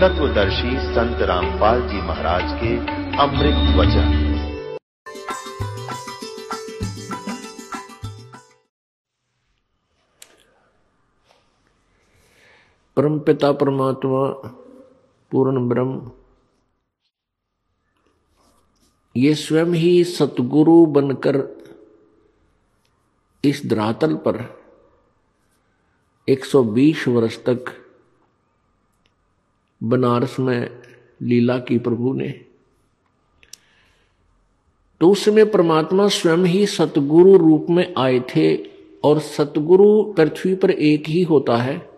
तत्वदर्शी संत रामपाल जी महाराज के अमृत वचन। परम पिता परमात्मा, पूर्ण ब्रह्म। ये स्वयं ही सतगुरु बनकर इस धरातल पर 120 वर्ष तक बनारस में लीला की प्रभु ने। तो उस समय परमात्मा स्वयं ही सतगुरु रूप में आए थे और सतगुरु पृथ्वी पर एक ही होता है।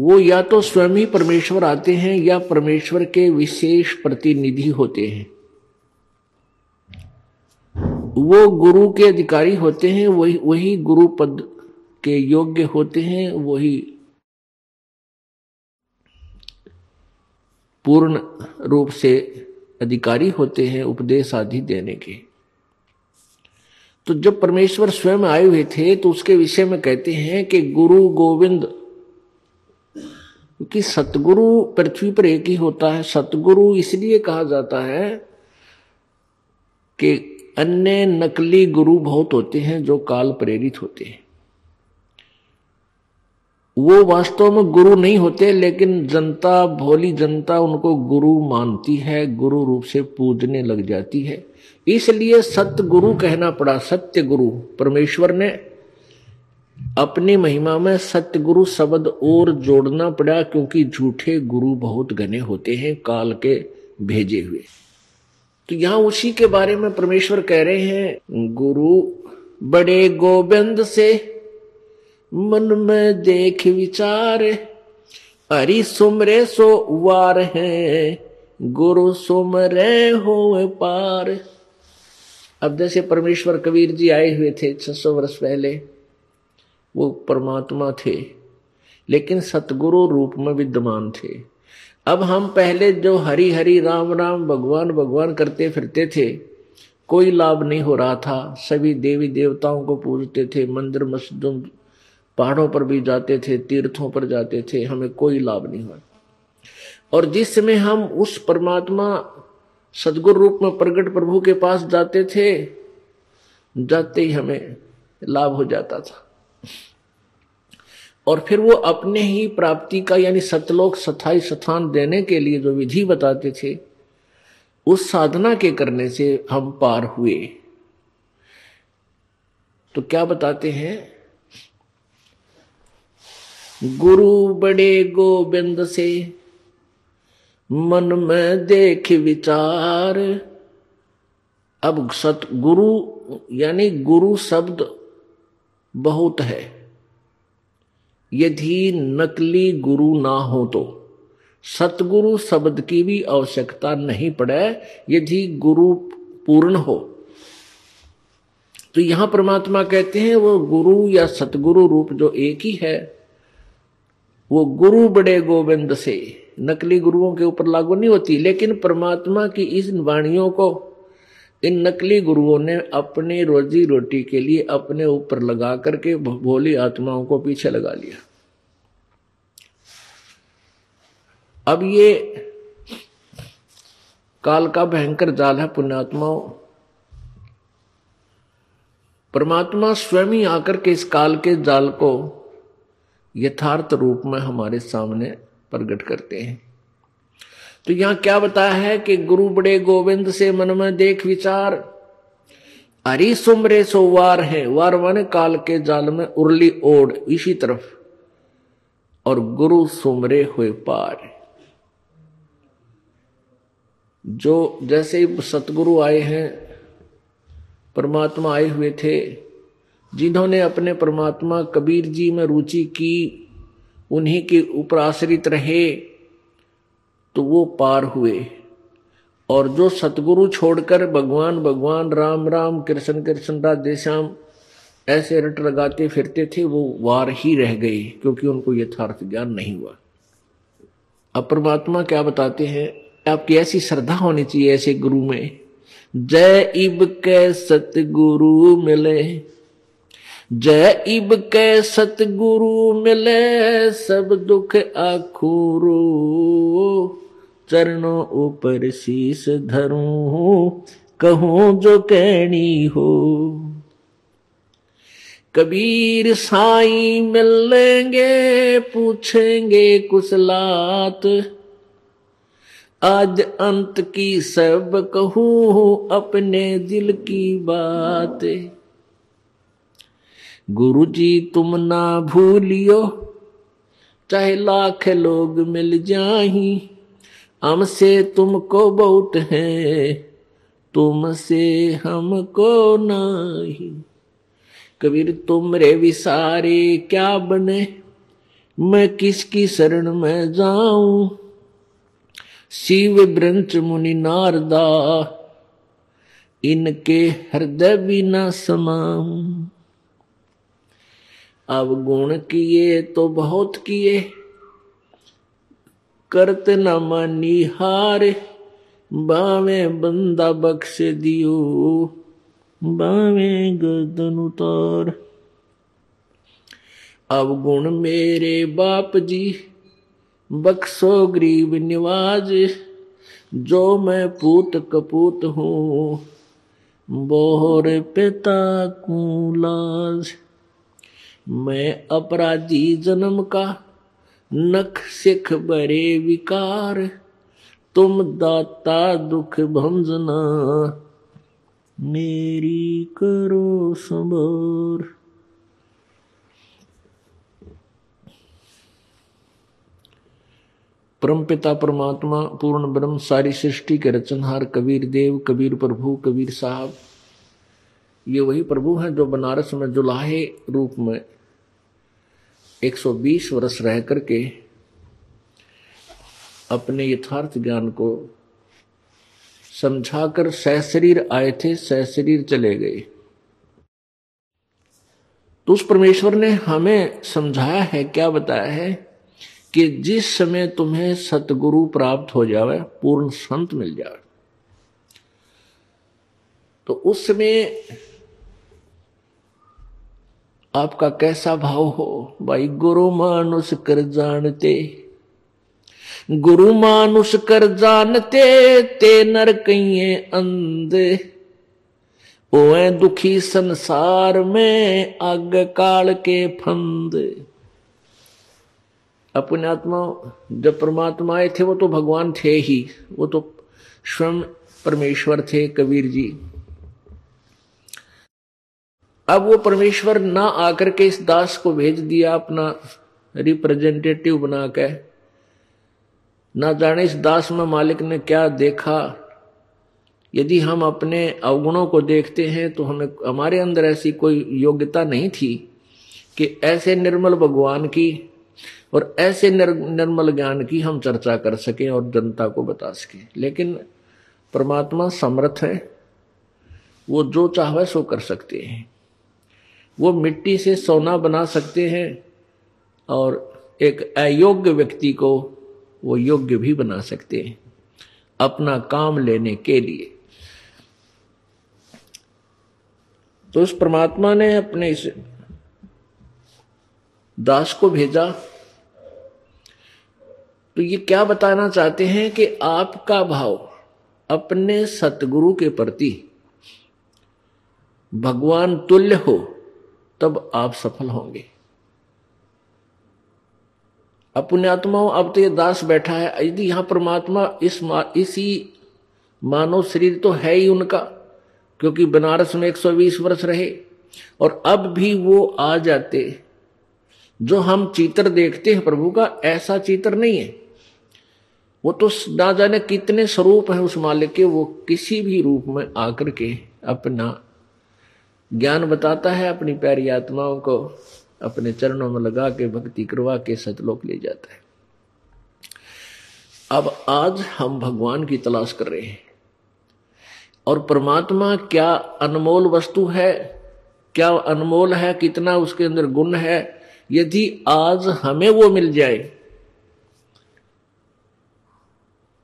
वो या तो स्वयं ही परमेश्वर आते हैं या परमेश्वर के विशेष प्रतिनिधि होते हैं। वो गुरु के अधिकारी होते हैं, वही वही गुरु पद के योग्य होते हैं, वही पूर्ण रूप से अधिकारी होते हैं उपदेश आदि देने के। तो जब परमेश्वर स्वयं आए हुए थे तो उसके विषय में कहते हैं कि गुरु गोविंद, क्योंकि सतगुरु पृथ्वी पर एक ही होता है, सतगुरु इसलिए कहा जाता है कि अन्य नकली गुरु बहुत होते हैं जो काल प्रेरित होते हैं। वो वास्तव में गुरु नहीं होते, लेकिन जनता, भोली जनता उनको गुरु मानती है, गुरु रूप से पूजने लग जाती है। इसलिए सत्य गुरु कहना पड़ा सत्य गुरु परमेश्वर ने अपनी महिमा में सत्य गुरु शब्द और जोड़ना पड़ा, क्योंकि झूठे गुरु बहुत घने होते हैं, काल के भेजे हुए। तो यहाँ उसी के बारे में परमेश्वर कह रहे हैं, गुरु बड़े गोविंद से मन में देख विचार, हरि सुमरे सो वार है, गुरु सुमरे हो पार। अब जैसे परमेश्वर कबीर जी आए हुए थे 600 वर्ष पहले, वो परमात्मा थे, लेकिन सतगुरु रूप में विद्यमान थे। अब हम पहले जो हरि हरि राम राम भगवान भगवान करते फिरते थे, कोई लाभ नहीं हो रहा था। सभी देवी देवताओं को पूजते थे, मंदिर मस्जिदों पहाड़ों पर भी जाते थे, तीर्थों पर जाते थे, हमें कोई लाभ नहीं हुआ। और जिस समय हम उस परमात्मा सदगुरु रूप में प्रगट प्रभु के पास जाते थे, जाते ही हमें लाभ हो जाता था। और फिर वो अपने ही प्राप्ति का यानी सतलोक सथाई स्थान देने के लिए जो विधि बताते थे, उस साधना के करने से हम पार हुए। तो क्या बताते हैं? गुरु बड़े गोविंद से। मन में देख विचार। अब सत गुरु यानी गुरु शब्द बहुत है। यदि नकली गुरु ना हो तो। सतगुरु शब्द की भी आवश्यकता नहीं पड़े, यदि गुरु पूर्ण हो। तो यहाँ परमात्मा कहते हैं, वो गुरु या सतगुरु रूप जो एक ही है वो गुरु बड़े गोविंद से। नकली गुरुओं के ऊपर लागू नहीं होती, लेकिन परमात्मा की इस वाणियों को, इन नकली गुरुओं ने अपनी रोजी रोटी के लिए अपने ऊपर लगा करके भोली आत्माओं को पीछे लगा लिया। अब ये काल का भयंकर जाल है पुण्यात्माओं। परमात्मा स्वयं ही आकर के इस काल के जाल को यथार्थ रूप में हमारे सामने प्रकट करते हैं। तो यहाँ क्या बताया है कि गुरु बड़े गोविंद से मन में देख विचार हरी सुमरे सो वार है, वार वन काल के जाल में उर्ली ओढ़ इसी तरफ़, और गुरु सुमरे हुए पार जो जैसे सतगुरु आए हैं, परमात्मा आए हुए थे जिन्होंने अपने परमात्मा कबीर जी में रुचि की, उन्हीं के ऊपर आश्रित रहे तो वो पार हुए। और जो सतगुरु छोड़कर भगवान भगवान, राम राम, कृष्ण कृष्ण, राधे श्याम, ऐसे रट लगाते फिरते थे, वो वार ही रह गए, क्योंकि उनको यथार्थ ज्ञान नहीं हुआ। अब परमात्मा क्या बताते हैं? आपकी ऐसी श्रद्धा होनी चाहिए ऐसे गुरु में। जय इब के सतगुरु मिले जय इब के सतगुरु मिले सब दुख आखुरो। चरणों ऊपर शीस धरूं, कहूँ जो कहनी हो। कबीर साई मिलेंगे पूछेंगे कुशलात। आज अंत की सब कहूँ, अपने दिल की बात। गुरु जी तुम ना भूलियो, चाहे लाख लोग मिल जाही, हमसे तुमको बहुत है, तुमसे हमको नहीं। कबीर तुम रे विसारे क्या बने, मैं किसकी शरण में जाऊँ? शिव ब्रंच मुनि नारदा, इनके हृदय भी न समाऊं। अब गुण किए तो बहुत किए। करत न मानी हार, बावे बंदा बख्श दियो, बावे गर्दन उतार। अब गुण मेरे बाप जी, बख्शो गरीब निवाज, जो मैं पूत कपूत हूँ, बोहर पिता कुलाज मैं अपराधी जन्म का नख सिख बरे विकार। तुम दाता दुख भंजना। मेरी करो संभर। परम पिता परमात्मा, पूर्ण ब्रह्म, सारी सृष्टि के रचनहार कबीर देव, कबीर प्रभु, कबीर साहब, ये वही प्रभु हैं जो बनारस में जुलाहे रूप में 120 वर्ष रह करके अपने यथार्थ ज्ञान को समझाकर सहशरीर आए थे, सहशरीर चले गए। तो उस परमेश्वर ने हमें समझाया है, क्या बताया है कि जिस समय तुम्हें सतगुरु प्राप्त हो जावे, पूर्ण संत मिल जाए तो उस समय आपका कैसा भाव हो? भाई, गुरु मानुष कर जानते। गुरु मानुष कर जानते, ते नर कहिए अंधे। ओए दुखी संसार में आग काल के फंद। अपने आत्मा, जब परमात्मा आए थे, वो तो भगवान थे ही। वो तो स्वयं परमेश्वर थे, कबीर जी। अब वो परमेश्वर ना आकर के इस दास को भेज दिया अपना रिप्रेजेंटेटिव बना के। ना जाने इस दास में मालिक ने क्या देखा। यदि हम अपने अवगुणों को देखते हैं तो हमें हमारे अंदर ऐसी कोई योग्यता नहीं थी कि ऐसे निर्मल भगवान की और ऐसे निर, निर्मल ज्ञान की हम चर्चा कर सकें और जनता को बता सकें। लेकिन परमात्मा समर्थ है। वो जो चाहे सो कर सकते हैं। वो मिट्टी से सोना बना सकते हैं और एक अयोग्य व्यक्ति को वो योग्य भी बना सकते हैं अपना काम लेने के लिए। तो उस परमात्मा ने अपने इस दास को भेजा। तो ये क्या बताना चाहते हैं कि आपका भाव अपने सतगुरु के प्रति भगवान तुल्य हो। तब आप सफल होंगे। अब पुण्यात्माओं अब तो ये दास बैठा है। यदि यहाँ परमात्मा इस मा, इसी मानव शरीर तो है ही उनका क्योंकि बनारस में 120 वर्ष रहे और अब भी वो आ जाते जो हम चित्र देखते हैं प्रभु का ऐसा चित्र नहीं है। वो तो ना जाने कितने स्वरूप है उस मालिक के वो किसी भी रूप में आकर के अपना ज्ञान बताता है, अपनी प्यारी आत्माओं को अपने चरणों में लगा के, भक्ति करवा के सतलोक ले जाता है। अब आज हम भगवान की तलाश कर रहे हैं। और परमात्मा क्या अनमोल वस्तु है? क्या अनमोल है? कितना उसके अंदर गुण है? यदि आज हमें वो मिल जाए,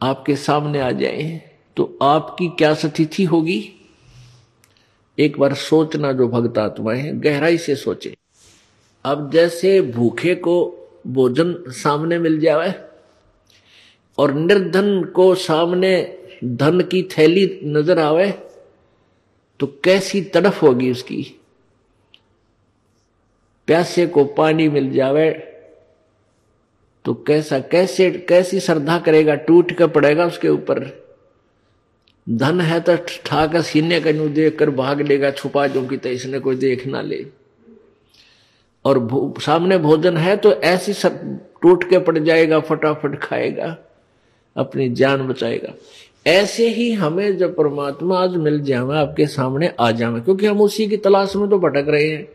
आपके सामने आ जाए तो आपकी क्या स्थिति होगी? एक बार सोचना जो भक्त आत्माएँ हैं, गहराई से सोचे। अब जैसे भूखे को भोजन सामने मिल जाए और निर्धन को सामने धन की थैली नज़र आवे तो कैसी तड़फ होगी उसकी? प्यासे को पानी मिल जावे तो कैसा, कैसे, कैसी श्रद्धा करेगा, टूट कर पड़ेगा उसके ऊपर। धन है तो ठाकर सीने का नू देख कर भाग लेगा छुपा जो कि तो इसने कोई देख ना ले। और भो, सामने भोजन है तो ऐसी सब टूट के पड़ जाएगा फटाफट खाएगा अपनी जान बचाएगा। ऐसे ही हमें जब परमात्मा आज मिल जाए आपके सामने आ जाए क्योंकि हम उसी की तलाश में तो भटक रहे हैं।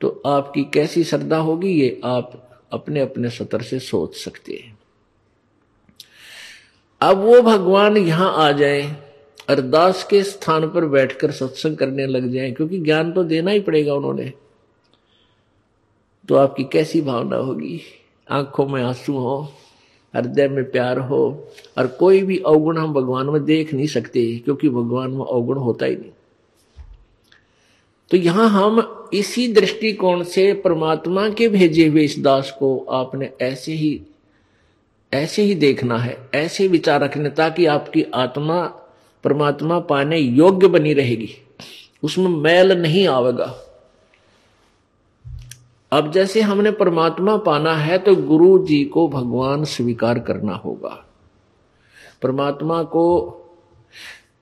तो आपकी कैसी श्रद्धा होगी ये आप अपने अपने सतर से सोच सकते हैं। अब वो भगवान यहाँ आ जाए, अरदास के स्थान पर बैठकर सत्संग करने लग जाए, क्योंकि ज्ञान तो देना ही पड़ेगा उन्होंने। तो आपकी कैसी भावना होगी? आँखों में आँसू हो, हृदय में प्यार हो, और कोई भी अवगुण हम भगवान में देख नहीं सकते, क्योंकि भगवान में अवगुण होता ही नहीं। तो यहाँ हम इसी दृष्टिकोण से परमात्मा के भेजे हुए इस दास को आपने ऐसे ही ऐसे ही देखना है, ऐसे विचार रखने ताकि आपकी आत्मा, परमात्मा पाने योग्य बनी रहेगी। उसमें मैल नहीं आवेगा। अब जैसे हमने परमात्मा पाना है तो गुरु जी को भगवान स्वीकार करना होगा। परमात्मा को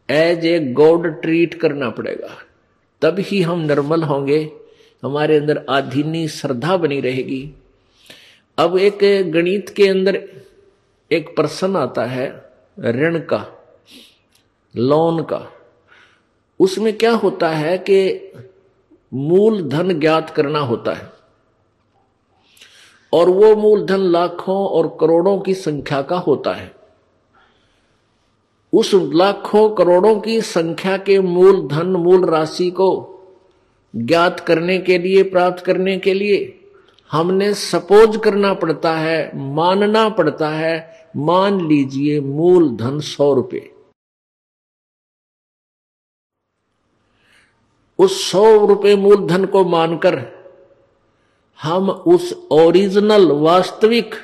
एज ए गॉड ट्रीट करना पड़ेगा। तब ही हम निर्मल होंगे, हमारे अंदर आधीनी श्रद्धा बनी रहेगी। अब एक गणित के अंदर एक प्रश्न आता है ऋण का लोन का। उसमें क्या होता है कि मूल धन ज्ञात करना होता है और वो मूलधन लाखों और करोड़ों की संख्या का होता है। उस लाखों करोड़ों की संख्या के मूल धन, मूल राशि को ज्ञात करने के लिए, प्राप्त करने के लिए हमने सपोज़ करना पड़ता है, मानना पड़ता है, मान लीजिए मूल धन सौ रुपये। उस सौ रुपए मूलधन को मानकर हम उस ओरिजिनल वास्तविक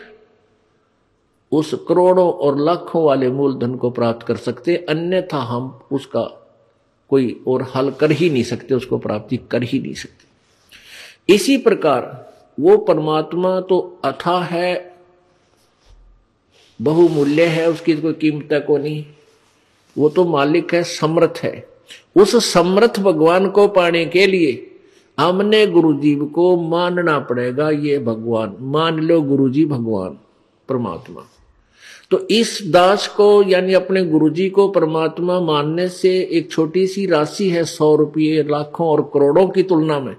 उस करोड़ों और लाखों वाले मूलधन को प्राप्त कर सकते, अन्यथा हम उसका कोई और हल कर ही नहीं सकते, उसको प्राप्ति कर ही नहीं सकते। इसी प्रकार वो परमात्मा तो अथा है, बहुमूल्य है, उसकी कोई कीमत को नहीं। वो तो मालिक है, समर्थ है। उस समर्थ भगवान को पाने के लिए हमने गुरु जी को मानना पड़ेगा, ये भगवान। मान लो गुरु जी भगवान, परमात्मा। तो इस दास को, यानी अपने गुरु जी को परमात्मा मानने से एक छोटी सी राशि है, सौ रुपये, लाखों और करोड़ों की तुलना में।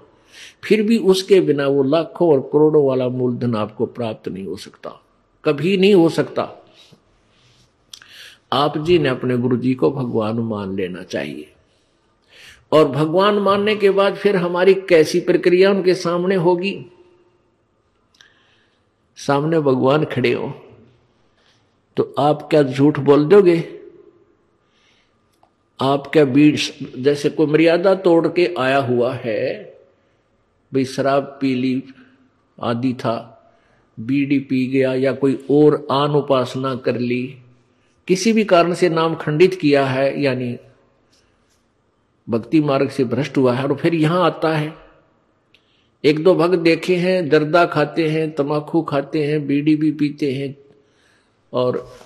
फिर भी उसके बिना वो लाखों और करोड़ों वाला मूलधन आपको प्राप्त नहीं हो सकता। कभी नहीं हो सकता। आप जी ने अपने गुरु जी को भगवान मान लेना चाहिए। और भगवान मानने के बाद फिर हमारी कैसी प्रक्रिया उनके सामने होगी? सामने भगवान खड़े हो। तो आप क्या झूठ बोल दोगे? आप क्या बीच जैसे कोई मर्यादा तोड़ के आया हुआ है भाई शराब पी ली आदि था, बीड़ी पी गया या कोई और आन उपासना कर ली, किसी भी कारण से नाम खंडित किया है, यानी भक्ति मार्ग से भ्रष्ट हुआ है, और फिर यहाँ आता है। एक दो भक्त देखे हैं, दर्दा खाते हैं तमाकू खाते हैं, बीड़ी भी पीते हैं, और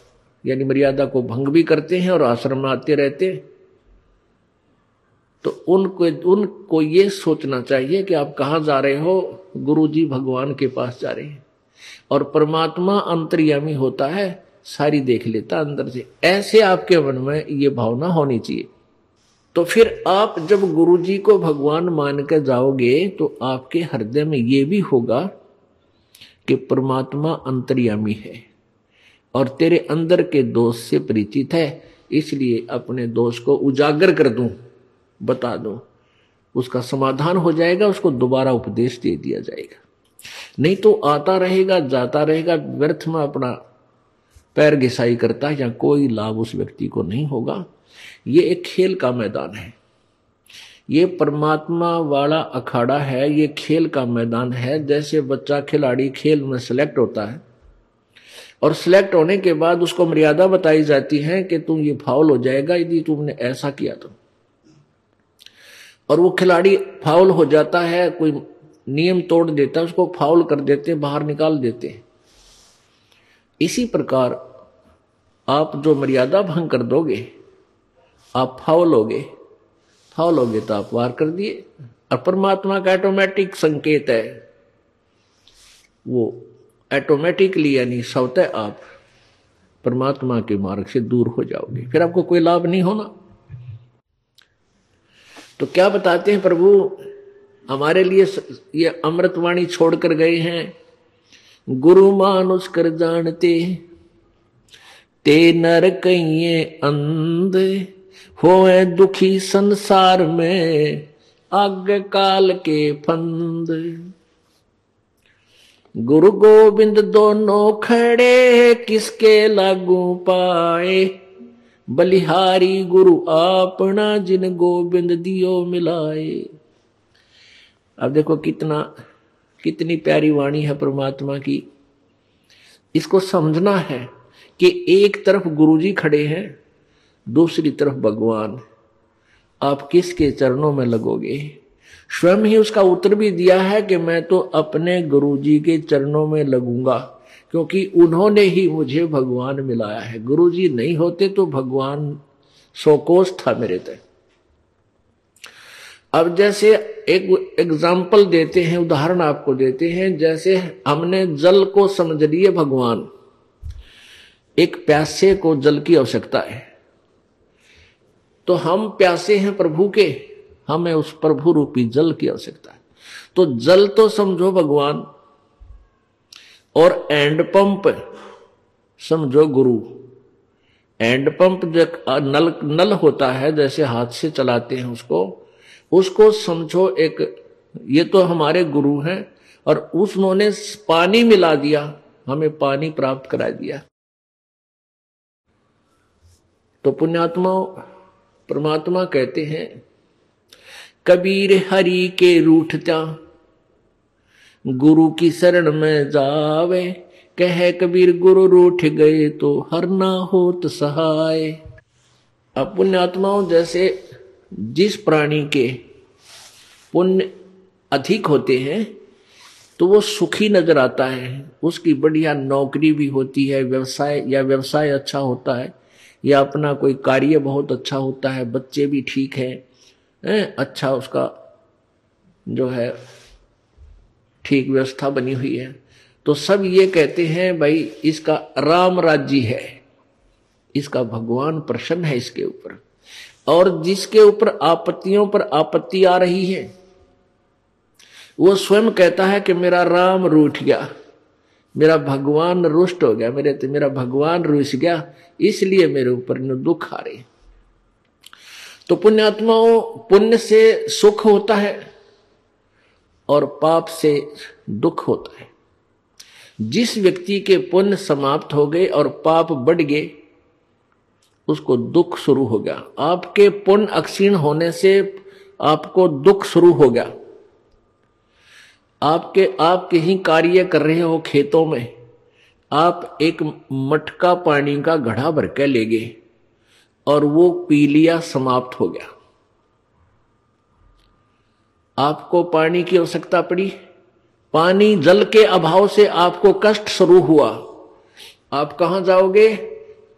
यानी मर्यादा को भंग भी करते हैं और आश्रम में आते रहते हैं। तो उनको उनको ये सोचना चाहिए कि आप कहाँ जा रहे हो? गुरु जी भगवान के पास जा रहे हैं। और परमात्मा अंतर्यामी होता है, सारी देख लेता अंदर से। ऐसे आपके मन में ये भावना होनी चाहिए। तो फिर आप जब गुरु जी को भगवान मान कर जाओगे तो आपके हृदय में ये भी होगा कि परमात्मा अंतर्यामी है। और तेरे अंदर के दोष से परिचित है, इसलिए अपने दोष को उजागर कर दूँ। बता दो। उसका समाधान हो जाएगा, उसको दोबारा उपदेश दे दिया जाएगा। नहीं तो आता रहेगा, जाता रहेगा, व्यर्थ में अपना पैर घिसाई करता है, या कोई लाभ उस व्यक्ति को नहीं होगा। ये एक खेल का मैदान है। ये परमात्मा वाला अखाड़ा है, ये खेल का मैदान है। जैसे बच्चा खिलाड़ी खेल में सेलेक्ट होता है, और सिलेक्ट होने के बाद उसको मर्यादा बताई जाती है कि तुम ये फाउल हो जाएगा, यदि तुमने ऐसा किया तो। और वो खिलाड़ी फाउल हो जाता है, कोई नियम तोड़ देता है, उसको फाउल कर देते बाहर निकाल देते हैं। इसी प्रकार आप जो मर्यादा भंग कर दोगे, आप फाउल होगे फाउल होगे तो आप वार कर दिए। और परमात्मा का ऑटोमेटिक संकेत है। वो ऑटोमेटिकली यानी स्वतः आप परमात्मा के मार्ग से दूर हो जाओगे। फिर आपको कोई लाभ नहीं होना। तो क्या बताते हैं प्रभु? हमारे लिए ये अमृतवाणी छोड़कर गए हैं। गुरु मानुष कर जानते ते नर कहिए अंध हो दुखी संसार में आग काल के फंद। गुरु गोविंद दोनों खड़े किसके लागू पाए? बलिहारी गुरु अपना जिन गोविंद दियो मिलाए। अब देखो कितना, कितनी प्यारी वाणी है परमात्मा की। इसको समझना है कि एक तरफ़ गुरुजी खड़े हैं, दूसरी तरफ़ भगवान। आप किसके चरणों में लगोगे? स्वयं ही उसका उत्तर भी दिया है कि मैं तो अपने गुरुजी के चरणों में लगूँगा। क्योंकि उन्होंने ही मुझे भगवान मिलाया है। गुरुजी नहीं होते तो भगवान सोकोस था मेरे तय। अब जैसे एक एग्ज़ाम्पल देते हैं, उदाहरण आपको देते हैं, जैसे हमने जल को समझ लिए भगवान। एक प्यासे को जल की आवश्यकता है। तो हम प्यासे हैं प्रभु के, हमें उस प्रभु रूपी जल की आवश्यकता है। तो जल तो समझो भगवान और एंड पंप समझो गुरु। एंड पंप नल नल होता है, जैसे हाथ से चलाते हैं उसको। उसको समझो एक, ये तो हमारे गुरु हैं, और उसने पानी मिला दिया, हमें पानी प्राप्त करा दिया। तो पुण्यात्मा, परमात्मा कहते हैं, कबीर हरि के रूठता गुरु की शरण में जावे। कह कबीर, गुरु रूठ गए तो हर ना होत सहाय। अब पुण्यात्माओं जैसे जिस प्राणी के पुण्य अधिक होते हैं तो वो सुखी नज़र आता है। उसकी बढ़िया नौकरी भी होती है, व्यवसाय, या व्यवसाय अच्छा होता है, या अपना कोई कार्य बहुत अच्छा होता है, बच्चे भी ठीक है अच्छा उसका जो है ठीक व्यवस्था बनी हुई है। तो सब ये कहते हैं, भाई, इसका राम राज्य है। इसका भगवान प्रसन्न है इसके ऊपर। और जिसके ऊपर आपत्तियों पर आपत्ति आ रही है, वो स्वयं कहता है कि मेरा राम रूठ गया। मेरा भगवान रुष्ट हो गया। मेरे तो मेरा भगवान रुस गया। इसलिए मेरे ऊपर दुख आ रहे तो पुण्यात्माओं, पुण्य से सुख होता है। और पाप से दुख होता है। जिस व्यक्ति के पुण्य समाप्त हो गए और पाप बढ़ गए, उसको दुख शुरू हो गया। आपके पुण्य अक्षीण होने से आपको दुख शुरू हो गया। आपके, आप कहीं कार्य कर रहे हो खेतों में, आप एक मटका पानी का घड़ा भर के ले गए और वो पीलिया समाप्त हो गया। आपको पानी की आवश्यकता पड़ी। पानी जल के अभाव से आपको कष्ट शुरू हुआ। आप कहाँ जाओगे?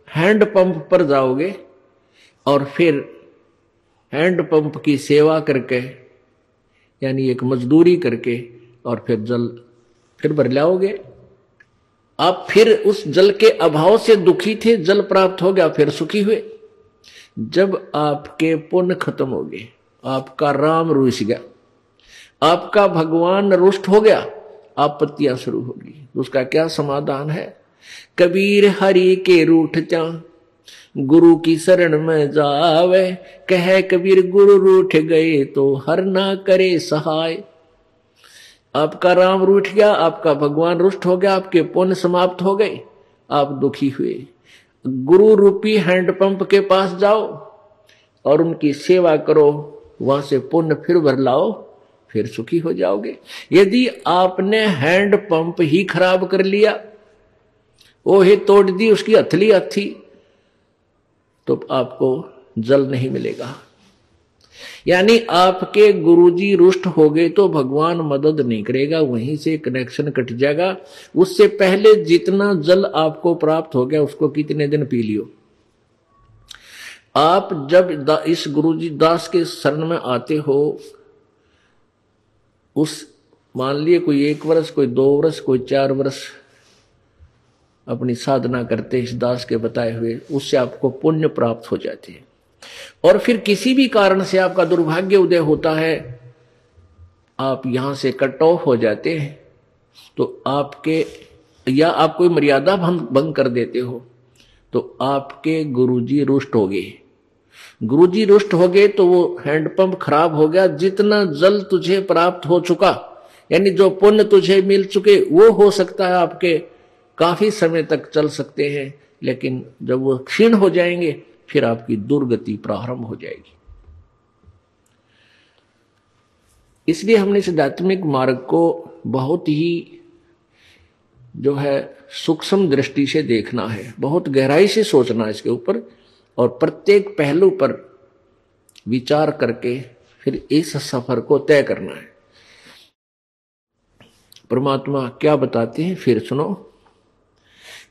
हैंड पंप पर जाओगे और फिर हैंड पंप की सेवा करके, यानी एक मजदूरी करके और फिर जल फिर भर लाओगे। आप फिर उस जल के अभाव से दुखी थे, जल प्राप्त हो गया, फिर सुखी हुए। जब आपके पुण्य खत्म हो गए, आपका राम रुस गया। आपका भगवान रुष्ट हो गया, आपत्तियाँ शुरू होगी। उसका क्या समाधान है? कबीर हरि के रूठ चा गुरु की शरण में जावे। कह कबीर, गुरु रूठ गए तो हर ना करे सहाय। आपका राम रूठ गया, आपका भगवान रुष्ट हो गया, आपके पुण्य समाप्त हो गए, आप दुखी हुए। गुरु रूपी हैंडपंप के पास जाओ और उनकी सेवा करो, वहाँ से पुण्य फिर भर लाओ। फिर सुखी हो जाओगे। यदि आपने हैंड पंप ही खराब कर लिया, वो ही तोड़ दी, उसकी हथली हथी तो आपको जल नहीं मिलेगा। यानी आपके गुरुजी रुष्ट हो गए तो भगवान मदद नहीं करेगा, वहीं से कनेक्शन कट जाएगा। उससे पहले जितना जल आपको प्राप्त हो गया, उसको कितने दिन पी लियो? आप जब इस गुरुजी दास के शरण में आते हो उस, मान लिए कोई एक वर्ष कोई दो वर्ष कोई चार वर्ष अपनी साधना करते इस दास के बताए हुए, उससे आपको पुण्य प्राप्त हो जाती है। और फिर किसी भी कारण से आपका दुर्भाग्य उदय होता है, आप यहाँ से कट ऑफ़ हो जाते हैं तो आपके, या आप कोई मर्यादा भंग कर देते हो तो आपके गुरुजी रुष्ट हो गए। गुरुजी रुष्ट हो गए तो वो हैंडपंप खराब हो गया, जितना जल तुझे प्राप्त हो चुका, यानी जो पुण्य तुझे मिल चुके, वो हो सकता है आपके काफ़ी समय तक चल सकते हैं, लेकिन जब वो क्षीण हो जाएँगे, फिर आपकी दुर्गति प्रारंभ हो जाएगी। इसलिए हमने इस आध्यात्मिक मार्ग को बहुत ही जो है सूक्ष्म दृष्टि से देखना है, बहुत गहराई से सोचना है इसके ऊपर और प्रत्येक पहलू पर विचार करके फिर इस सफ़र को तय करना है। परमात्मा क्या बताते हैं, फिर सुनो।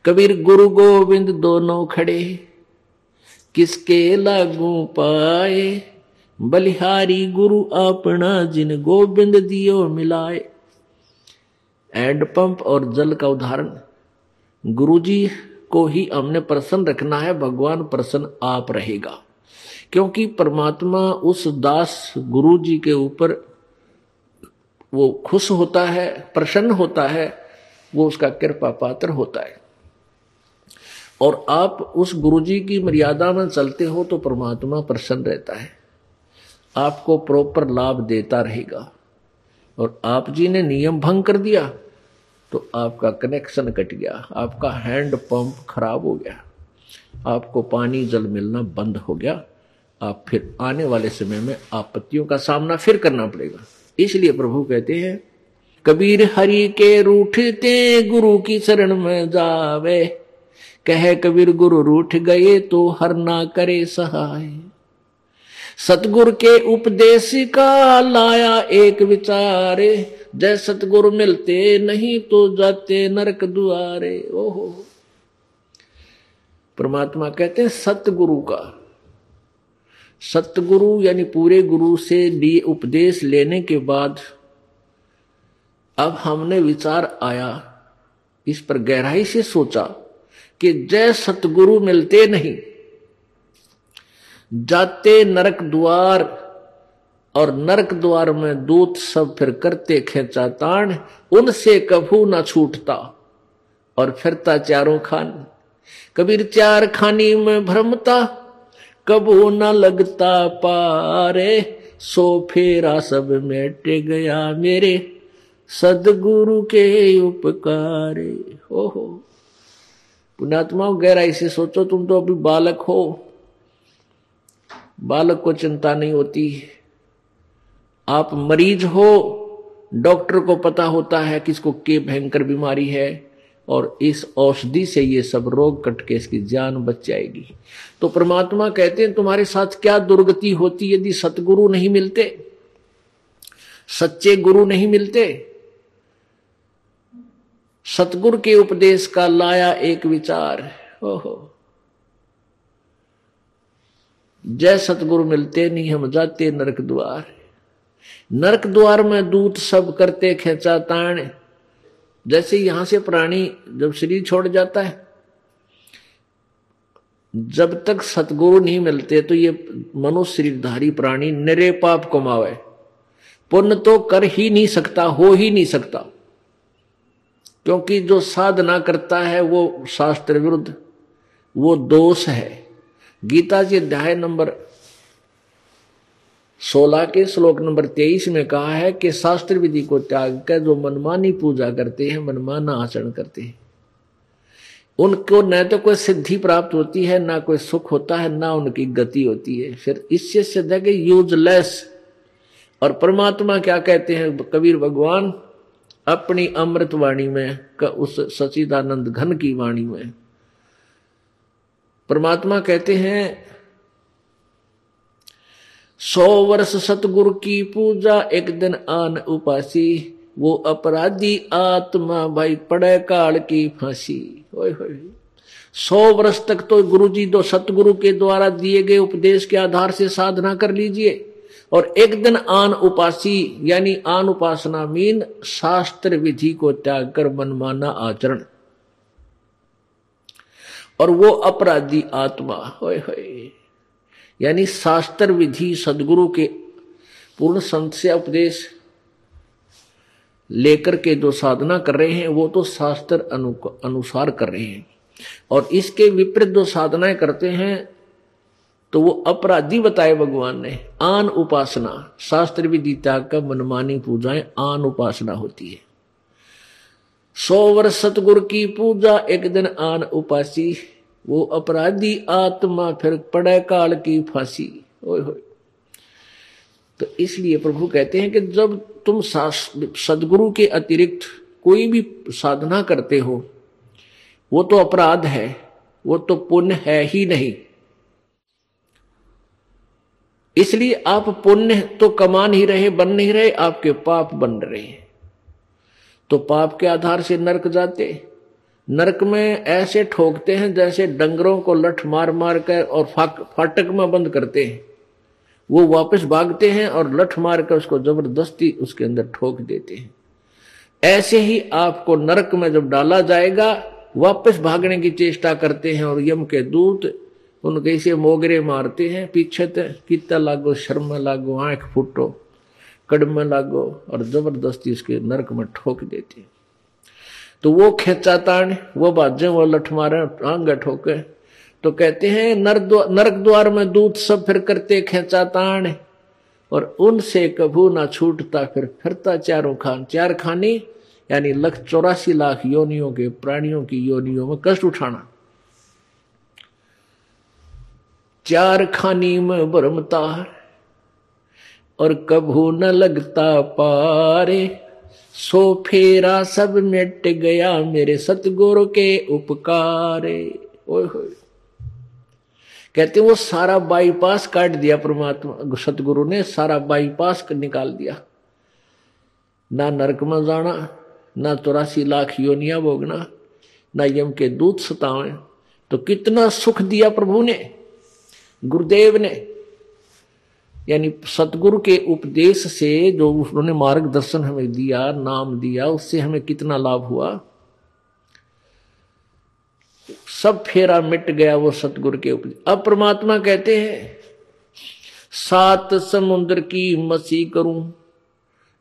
कबीर, गुरु गोविंद दोनों खड़े। किसके लागू पाए? बलिहारी गुरु अपना जिन गोविंद दियो मिलाए। एंड पंप और जल का उदाहरण। गुरुजी को ही हमने प्रसन्न रखना है, भगवान प्रसन्न आप रहेगा। क्योंकि परमात्मा उस दास गुरु जी के ऊपर वो खुश होता है, प्रसन्न होता है, वो उसका कृपा पात्र होता है। और आप उस गुरुजी की मर्यादा में चलते हो तो परमात्मा प्रसन्न रहता है। आपको प्रॉपर लाभ देता रहेगा। और आप जी ने नियम भंग कर दिया तो आपका कनेक्शन कट गया, आपका हैंड पंप खराब हो गया, आपको पानी जल मिलना बंद हो गया, आप फिर आने वाले समय में आपत्तियों का सामना फिर करना पड़ेगा। इसलिए प्रभु कहते हैं, कबीर हरि के रूठते गुरु की शरण में जावे, कहे कबीर गुरु रूठ गए तो हर ना करे सहाय। सतगुरु के उपदेश का लाया एक विचारे, जय सतगुरु मिलते नहीं तो जाते नरक दुआरे। ओहो। परमात्मा कहते हैं सतगुरु का। सतगुरु यानी पूरे गुरु से दिए उपदेश लेने के बाद अब हमने विचार आया, इस पर गहराई से सोचा कि जय सतगुरु मिलते नहीं। जाते नरक द्वार और नरक द्वार में दूत सब फिर करते खेचा ताण, उनसे कभू ना छूटता और फिरता चारों खान। कबीर चार खानी में भ्रमता कबू न लगता पारे, सो फेरा सब मेट गया मेरे, सदगुरु के उपकारे। हो हो। पुण्यात्मा, गहराई से सोचो, तुम तो अभी बालक हो। बालक को चिंता नहीं होती। आप मरीज़ हो, डॉक्टर को पता होता है कि इसको के भयंकर बीमारी है और इस औषधि से ये सब रोग कट के इसकी जान बच जाएगी। तो परमात्मा कहते हैं, तुम्हारे साथ क्या दुर्गति होती यदि सतगुरु नहीं मिलते? सच्चे गुरु नहीं मिलते? सतगुरु के उपदेश का लाया एक विचार। ओहो। जय सतगुरु मिलते नहीं, हम जाते नरक द्वार। नरक द्वार में दूत सब करते, खेचा ताण। जैसे यहाँ से प्राणी जब शरीर छोड़ जाता है, जब तक सतगुरु नहीं मिलते तो ये मनुष्य शरीरधारी प्राणी निरे पाप कमावे। पुण्य तो कर ही नहीं सकता, हो ही नहीं सकता। क्योंकि जो साधना करता है, वो शास्त्र विरुद्ध, वो दोष है। गीता जी अध्याय नंबर सोलह के श्लोक नंबर तेईस में कहा है कि शास्त्र विधि को त्याग कर जो मनमानी पूजा करते हैं, मनमाना आचरण करते हैं। उनको न तो कोई सिद्धि प्राप्त होती है, ना कोई सुख होता है, ना उनकी गति होती है। फिर इससे सिद्ध है कि यूजलेस और परमात्मा क्या कहते हैं? कबीर भगवान, अपनी अमृत वाणी में उस सचिदानंद घन की वाणी में। परमात्मा कहते हैं, सौ वर्ष सतगुरु की पूजा एक दिन आन उपासी, वो अपराधी आत्मा भाई पड़े काल की फांसी। सौ वर्ष तक तो गुरु जी दो सतगुरु के द्वारा दिए गए उपदेश के आधार से साधना कर लीजिए। और एक दिन आन उपासी, यानी आन उपासना मीन शास्त्र विधि को त्याग कर मनमाना आचरण। और वो अपराधी आत्मा होए होए यानी शास्त्र विधि सदगुरु के पूर्ण संत से उपदेश लेकर के जो साधना कर रहे हैं वो तो शास्त्र अनु, अनुसार कर रहे हैं। और इसके विपरीत जो साधनाएँ करते हैं तो वो अपराधी बताए भगवान ने आन उपासना। शास्त्र विधि त्याग का मनमानी पूजाएँ आन उपासना होती है। सौ वर्ष सतगुरु की पूजा एक दिन आन उपासी। वो अपराधी आत्मा फिर पड़े काल की फांसी। तो इसलिए प्रभु कहते हैं कि जब तुम सदगुरु के अतिरिक्त कोई भी साधना करते हो, वो तो अपराध है, वो तो पुण्य है ही नहीं। इसलिए आप पुण्य तो कमा नहीं रहे, बन नहीं रहे, आपके पाप बन रहे हैं। तो पाप के आधार से नरक जाते नरक में ऐसे ठोकते हैं जैसे डंगरों को लठ मार मार कर और फाटक में बंद करते हैं। वो वापस भागते हैं और लठ मार कर उसको ज़बरदस्ती उसके अंदर ठोक देते हैं। ऐसे ही आपको नरक में जब डाला जाएगा, वापस भागने की चेष्टा करते हैं और यम के दूत उनके इसे मोगरे मारते हैं पीछे कितना लागो, शर्म लागो, आँख फूटो, कड़म लागो और ज़बरदस्ती उसके नरक में ठोक देते हैं। तो वो खेचा ताण वो बाजे, वो लठ मारे आंग ठोके तो कहते हैं, नर नरक द्वार में दूत सब फिर करते खेचा ताण और उनसे कभू ना छूटता फिर फिरता चारों खान। चार खानी, यानी लख चौरासी लाख योनियों के प्राणियों की योनियों में कष्ट उठाना। चार खानी में भरमता और कभू न लगता पारे। सो फेरा सब मिट गया मेरे सतगुरु के उपकारे। कहते वो सारा बाईपास काट दिया परमात्मा, सतगुरु ने, सारा बाईपास निकाल दिया। ना नरक में जाना, ना चौरासी लाख योनिया भोगना, ना यम के दूध सतावे। तो कितना सुख दिया प्रभु ने, गुरुदेव ने। यानी सतगुरु के उपदेश से जो उन्होंने मार्गदर्शन हमें दिया, नाम दिया, उससे हमें कितना लाभ हुआ? सब फेरा मिट गया वो सतगुरु के ऊपर अब परमात्मा कहते हैं, सात समुद्र की मसी करूँ,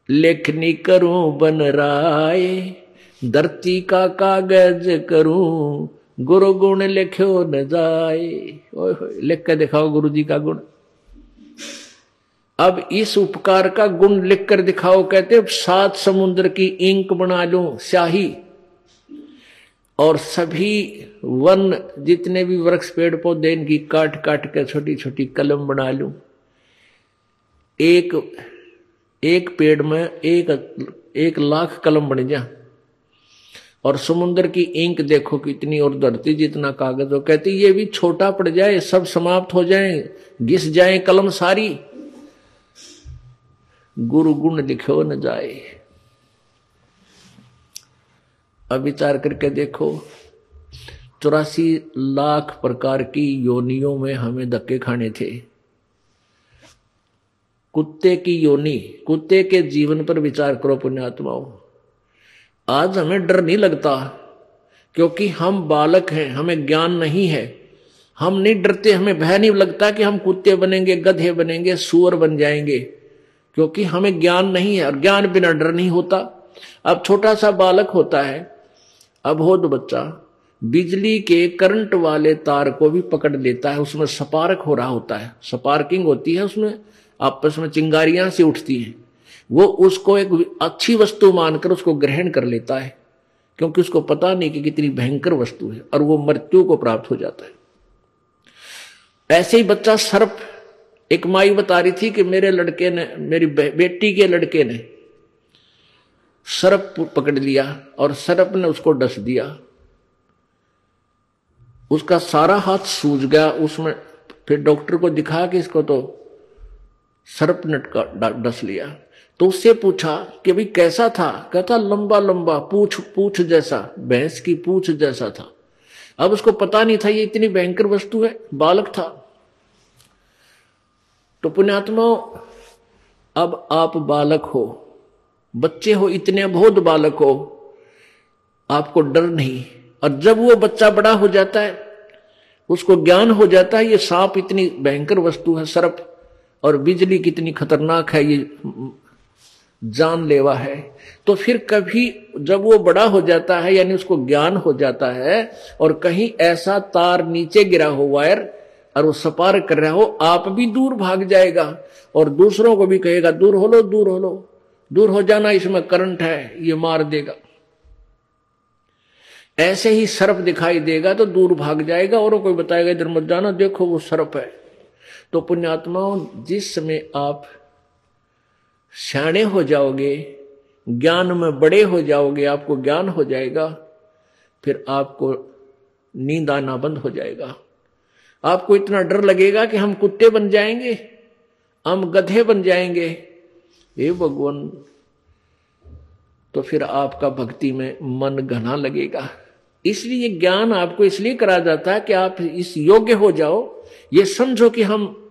लेखनी करूँ बन राय, धरती का कागज़ करूँ गुरु गुण लिखो न जाए। लिख के दिखाओ गुरु जी का गुण। अब इस उपकार का गुण लिख कर दिखाओ, कहते अब सात समुद्र की इंक बना लो, स्याही। और सभी वन जितने भी वृक्ष पेड़ पौधे इनकी काट काट कर छोटी छोटी कलम बना लू। एक एक पेड़ में एक एक लाख कलम बन जा। और समुद्र की इंक देखो कितनी और धरती जितना कागज़ हो। कहती, ये भी छोटा पड़ जाए, सब समाप्त हो जाए, घिस जाए कलम सारी। गुरु गुण लिखो न जाए। अब विचार करके देखो, चौरासी लाख प्रकार की योनियों में हमें धक्के खाने थे। कुत्ते की योनि, कुत्ते के जीवन पर विचार करो पुण्यात्माओं आज हमें डर नहीं लगता, क्योंकि हम बालक हैं, हमें ज्ञान नहीं है। हम नहीं डरते, हमें भय नहीं लगता कि हम कुत्ते बनेंगे, गधे बनेंगे, सुअर बन जाएँगे। क्योंकि हमें ज्ञान नहीं है और ज्ञान बिना डर नहीं होता। अब छोटा सा बालक होता है। अब हो तो बच्चा। बिजली के करंट वाले तार को भी पकड़ लेता है। उसमें सपारक हो रहा होता है। सपार्किंग होती है उसमें। आपस में चिंगारियाँ से उठती हैं। वो उसको एक अच्छी वस्तु मानकर उसको ग्रहण कर लेता है। क्योंकि उसको पता नहीं कि कितनी भयंकर वस्तु है और वो मृत्यु को प्राप्त हो जाता है। ऐसे ही बच्चा सर्प एक माई बता रही थी कि मेरे लड़के ने, मेरी बेटी के लड़के ने सर्प पकड़ लिया और सर्प ने उसको डस दिया। उसका सारा हाथ सूज गया। उसमें फिर डॉक्टर को दिखा कि इसको तो सर्प का डस लिया। तो उससे पूछा कि भाई कैसा था? कहता, लंबा लंबा, पूछ पूछ जैसा, भैंस की पूछ जैसा था। अब उसको पता नहीं था ये इतनी भयंकर वस्तु है, बालक था। तो पुण्यात्मा अब आप बालक हो, बच्चे हो, इतने बहुत बालक हो, आपको डर नहीं। और जब वो बच्चा बड़ा हो जाता है, उसको ज्ञान हो जाता है, ये सांप इतनी भयंकर वस्तु है, सर्प, और बिजली कितनी खतरनाक है, ये जानलेवा है। तो फिर कभी जब वो बड़ा हो जाता है, यानी उसको ज्ञान हो जाता है, और कहीं ऐसा तार नीचे गिरा हो, वायर और वो सपार कर रहा हो, आप भी दूर भाग जाएगा। और दूसरों को भी कहेगा, दूर हो लो, दूर हो लो। दूर हो जाना इसमें करंट है, ये मार देगा। ऐसे ही सर्प दिखाई देगा तो दूर भाग जाएगा और कोई बताएगा, इधर मत जाना, देखो वो सर्प है। तो पुण्यात्माओं, जिस समय आप सियाणे हो जाओगे, ज्ञान में बड़े हो जाओगे, आपको ज्ञान हो जाएगा, फिर आपको नींद आना बंद हो जाएगा। आपको इतना डर लगेगा कि हम कुत्ते बन जाएँगे, हम गधे बन जाएँगे। हे भगवान तो फिर आपका भक्ति में मन घना लगेगा। इसलिए ज्ञान आपको इसलिए करा जाता है कि आप इस योग्य हो जाओ। ये समझो कि हम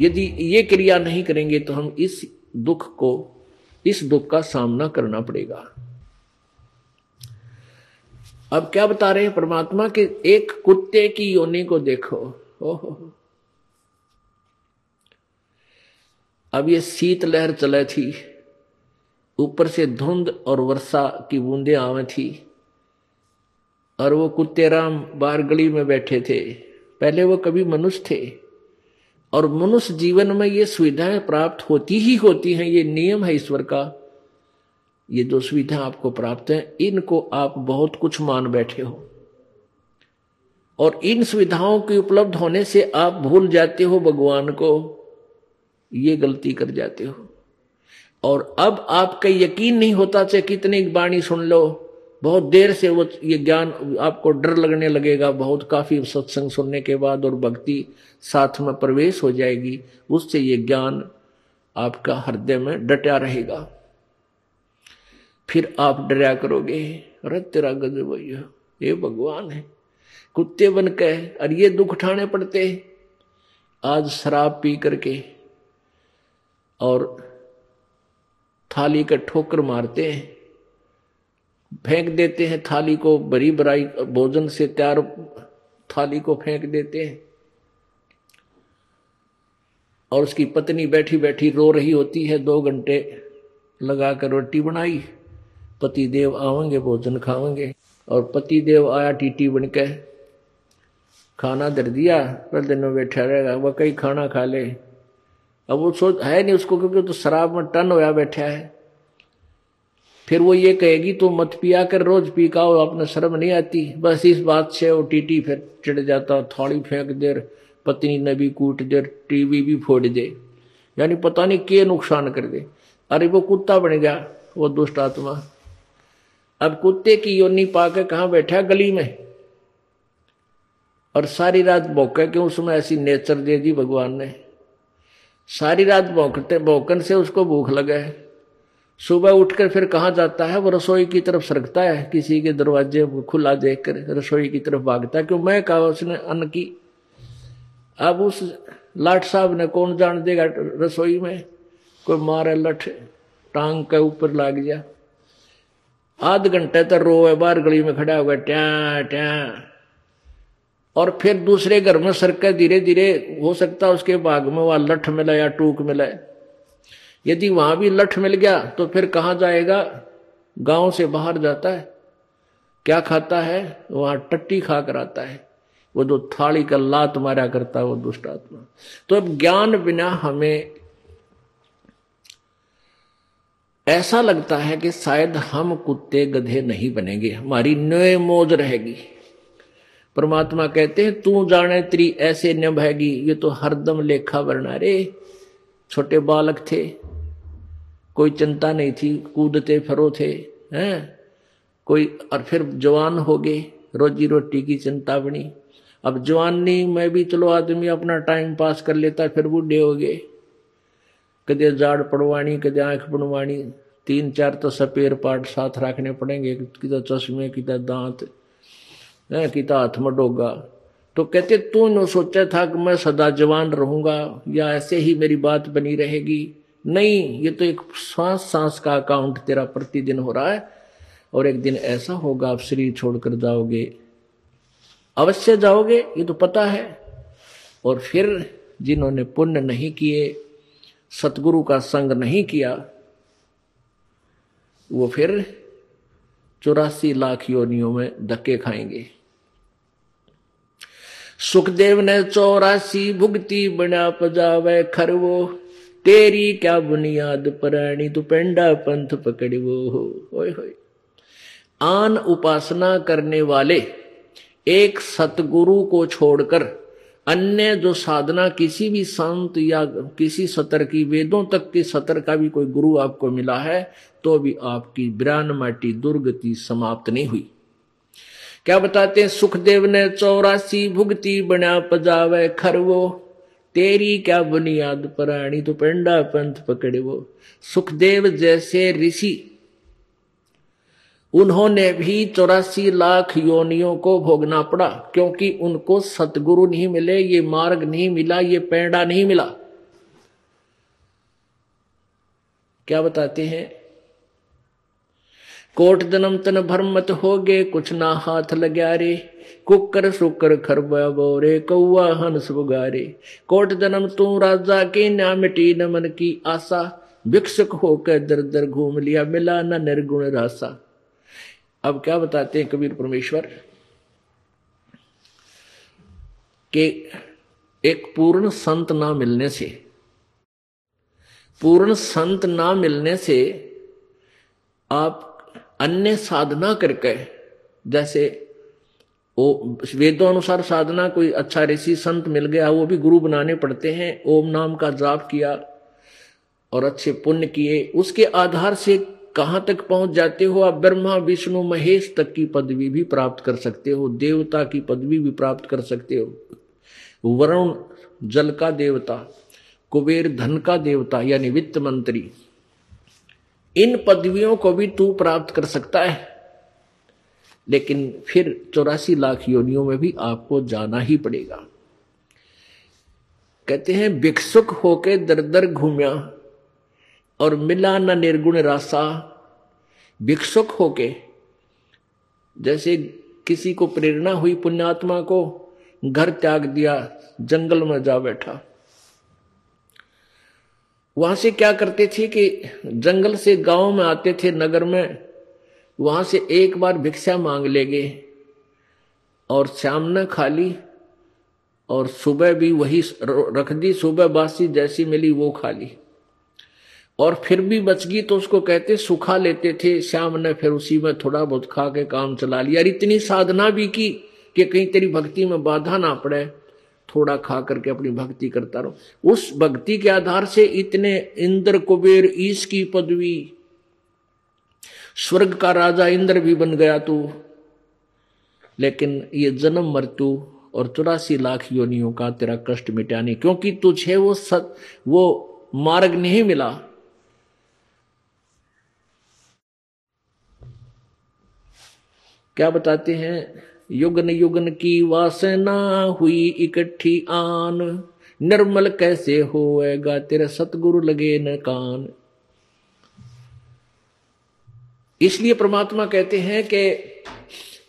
यदि ये क्रिया नहीं करेंगे तो हम इस दुख को, इस दुख का सामना करना पड़ेगा। अब क्या बता रहे हैं? परमात्मा के एक कुत्ते की योनि को देखो। अब ये शीत लहर चले थी। ऊपर से धुंध और वर्षा की बूंदे आवे थी। और वो कुत्ते राम बाहर गली में बैठे थे। पहले वो कभी मनुष्य थे। और मनुष्य जीवन में ये सुविधाएँ प्राप्त होती ही होती हैं। ये नियम है ईश्वर का। ये जो सुविधा आपको प्राप्त है, इनको आप बहुत कुछ मान बैठे हो। और इन सुविधाओं के उपलब्ध होने से आप भूल जाते हो भगवान को, ये गलती कर जाते हो। और अब आपका यकीन नहीं होता चाहे कितनी बाणी सुन लो, बहुत देर से वो ये ज्ञान, आपको डर लगने लगेगा, बहुत काफ़ी सत्संग सुनने के बाद और भक्ति साथ में प्रवेश हो जाएगी, उससे ये ज्ञान आपका हृदय में डटा रहेगा। फिर आप डरा करोगे, अरे तेरा गजब ये भगवान है। कुत्ते बन के और ये दुख उठाने पड़ते आज शराब पी करके और थाली का ठोकर मारते हैं, फेंक देते हैं, थाली को बरी बराई भोजन से तैयार थाली को फेंक देते हैं। और उसकी पत्नी बैठी बैठी रो रही होती है, दो घंटे लगाकर रोटी बनाई। पति देव आवेंगे, भोजन खावेंगे। और पति देव आया, टीटी बन के खाना दर दिया, पर दिन बैठा रहेगा। वह कई खाना खा ले। अब वो सोच, है नहीं उसको, क्योंकि तो शराब में टन होया बैठा है। फिर वो ये कहेगी तो मत पिया कर, रोज पी का अपने शर्म नहीं आती। बस इस बात से वो टीटी फिर चिड़ जाता थोड़ी फेंक दे, पत्नी ने भी कूट दे, टीवी भी फोड़ दे। यानी पता नहीं के नुकसान कर दे। अरे वो कुत्ता बन गया, वो दुष्ट आत्मा। अब कुत्ते की योनी पाकर कहा बैठा गली में। और सारी रात भौके क्यों? उसमें ऐसी नेचर दे दी भगवान ने। सारी रात भौंकते, भौकन से उसको भूख लगा है। सुबह उठकर फिर कहा जाता है? वो रसोई की तरफ़ सरकता है, किसी के दरवाजे खुला देखकर रसोई की तरफ़ भागता है। क्यों? मैं कहा, उसने अन्न की। अब उस लाट साहब ने कौन जान देगा रसोई में? कोई मारे लठ टांग के ऊपर लाग गया। आध घंटे तक रो है बाहर गली में खड़ा होगा ट्या ट्या। और फिर दूसरे घर में सरकर धीरे धीरे हो सकता उसके भाग में वहाँ लठ मिला या टूक मिला यदि वहाँ भी लठ मिल गया तो फिर कहा जाएगा? गाँव से बाहर जाता है। क्या खाता है? वहाँ टट्टी खा कर आता है। वो जो थाली का लात मारा करता है वो दुष्ट आत्मा। तो अब ज्ञान बिना हमें ऐसा लगता है कि शायद हम कुत्ते गधे नहीं बनेंगे, हमारी नए मौज रहेगी। परमात्मा कहते हैं, तू जाने तेरी ऐसे निभाएगी ये तो हरदम लेखा वरना रे छोटे बालक थे, कोई चिंता नहीं थी, कूदते फिरो थे, हैं? कोई, और फिर जवान हो गए रोजी रोटी की चिंता बनी। अब जवानी में भी चलो आदमी अपना टाइम पास कर लेता, फिर बूढ़े हो गए। कदे जाड़ पड़वाणी, कदे आँख पड़वाणी तीन, चार तो सपेर पाट साथ रखने पड़ेंगे। किता चश्मे किता दांत, है किता हाथ मडोगा तो कहते, तू न सोचा था कि मैं सदा जवान रहूँगा, या ऐसे ही मेरी बात बनी रहेगी? नहीं, ये तो एक सांस सांस का अकाउंट तेरा प्रतिदिन हो रहा है, और एक दिन ऐसा होगा, आप शरीर छोड़कर जाओगे। अवश्य जाओगे, ये तो पता है। और फिर जिन्होंने पुण्य नहीं किए सतगुरु का संग नहीं किया, वो फिर चौरासी लाख योनियों में धक्के खाएँगे। सुखदेव ने चौरासी भुगती बना पजावे खरवो तेरी क्या बुनियाद पराणी तू पेंडा पंथ पकड़ी वो। हो होए होए आन उपासना करने वाले एक सतगुरु को छोड़कर अन्य जो साधना किसी भी संत या किसी सतर की, वेदों तक के सतर का भी कोई गुरु आपको मिला है तो भी आपकी ब्रान माटी दुर्गति समाप्त नहीं हुई। क्या बताते हैं, सुखदेव ने चौरासी भुगती बना पजावे खरवो, तेरी क्या बुनियाद पराणी तो पेंडा पंथ पकड़े वो। सुखदेव जैसे ऋषि उन्होंने भी चौरासी लाख योनियों को भोगना पड़ा, क्योंकि उनको सतगुरु नहीं मिले, ये मार्ग नहीं मिला, ये पेड़ा नहीं मिला। क्या बताते हैं? कोट जन्म तन भरमत हो गए कुछ ना हाथ लग्या रे कुकर सुकर खरबा बोरे कौआ हंस बुगारे। कोट जन्म तू राजा के ना मिटी न मन की आशा, भिक्षुक होकर दर दर घूम लिया, मिला न निर्गुण रासा। अब क्या बताते हैं कबीर परमेश्वर? कि एक पूर्ण संत ना मिलने से, पूर्ण संत ना मिलने से आप अन्य साधना करके, जैसे वो वेदों अनुसार साधना कोई अच्छा ऋषि संत मिल गया, वो भी गुरु बनाने पड़ते हैं, ओम नाम का जाप किया और अच्छे पुण्य किए, उसके आधार से कहाँ तक पहुँच जाते हो? आप ब्रह्मा, विष्णु, महेश तक की पदवी भी प्राप्त कर सकते हो, देवता की पदवी भी प्राप्त कर सकते हो। वरुण, जल का देवता, कुबेर, धन का देवता, यानी वित्त मंत्री, इन पदवियों को भी तू प्राप्त कर सकता है। लेकिन फिर चौरासी लाख योनियों में भी आपको जाना ही पड़ेगा। कहते हैं, भिक्षुक होके दर दर घूमिया। और मिला न निर्गुण रासा भिक्षुक होके, जैसे किसी को प्रेरणा हुई पुण्यात्मा को घर त्याग दिया, जंगल में जा बैठा। वहाँ से क्या करते थे कि जंगल से गाँव में आते थे, नगर में, वहाँ से एक बार भिक्षा मांग ले लेंगे और शाम न खाली और सुबह भी वही रख दी, सुबह बासी जैसी मिली वो खाली और फिर भी बच गई तो उसको कहते सुखा लेते थे, श्याम ने फिर उसी में थोड़ा बहुत खा के काम चला लिया। और इतनी साधना भी की कि कहीं तेरी भक्ति में बाधा ना पड़े, थोड़ा खा करके अपनी भक्ति करता रहो। उस भक्ति के आधार से इतने इंद्र कुबेर ईश की पदवी, स्वर्ग का राजा इंद्र भी बन गया तू। लेकिन ये जन्म मृत्यु और चौरासी लाख योनियों का तेरा कष्ट मिटाने, क्योंकि तुझे वो सत, वो मार्ग नहीं मिला। क्या बताते हैं? युगन युगन की वासना हुई इकट्ठी आन। निर्मल कैसे होएगा तेरे सतगुरु लगे न कान इसलिए परमात्मा कहते हैं कि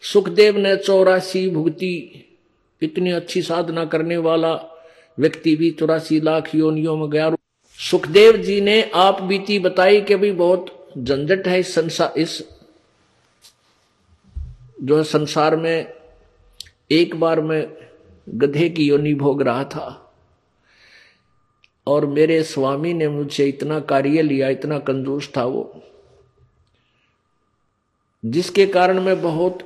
सुखदेव ने चौरासी भुगती। इतनी अच्छी साधना करने वाला व्यक्ति भी चौरासी लाख योनियों में गया। सुखदेव जी ने आप बीती बताई कि भी बहुत झंझट है इस संसार, इस जो है संसार में एक बार मैं गधे की योनि भोग रहा था और मेरे स्वामी ने मुझे इतना कार्य लिया, इतना कंजूस था वो, जिसके कारण मैं बहुत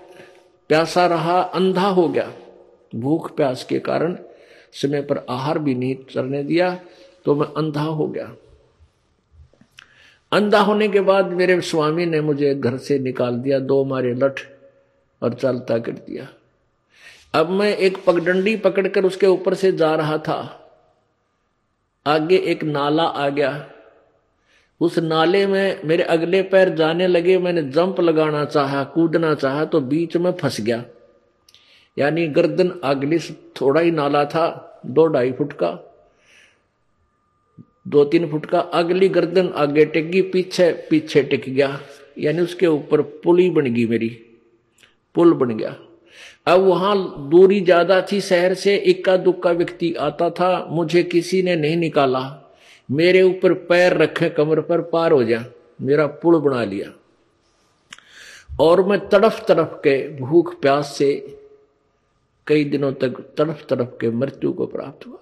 प्यासा रहा, अंधा हो गया। भूख प्यास के कारण समय पर आहार भी नहीं चलने दिया तो मैं अंधा हो गया। अंधा होने के बाद मेरे स्वामी ने मुझे घर से निकाल दिया, दो मारे लठ और चलता कर दिया। अब मैं एक पगडंडी पकड़कर उसके ऊपर से जा रहा था। आगे एक नाला आ गया। उस नाले में मेरे अगले पैर जाने लगे, मैंने जंप लगाना चाहा, कूदना चाहा तो बीच में फंस गया। यानी गर्दन अगली थोड़ा ही नाला था, दो ढाई फुट का। दो तीन फुट का अगली गर्दन आगे टेगी पीछे पीछे टिक गया। यानी उसके ऊपर पुली बन गई मेरी। पुल बन गया। अब वहाँ दूरी ज़्यादा थी, शहर से इक्का दुक्का व्यक्ति आता था, मुझे किसी ने नहीं निकाला। मेरे ऊपर पैर रखे कमर पर पार हो जा, मेरा पुल बना लिया। और मैं तड़फ तड़फ के भूख प्यास से कई दिनों तक तड़फ तड़फ के मृत्यु को प्राप्त हुआ।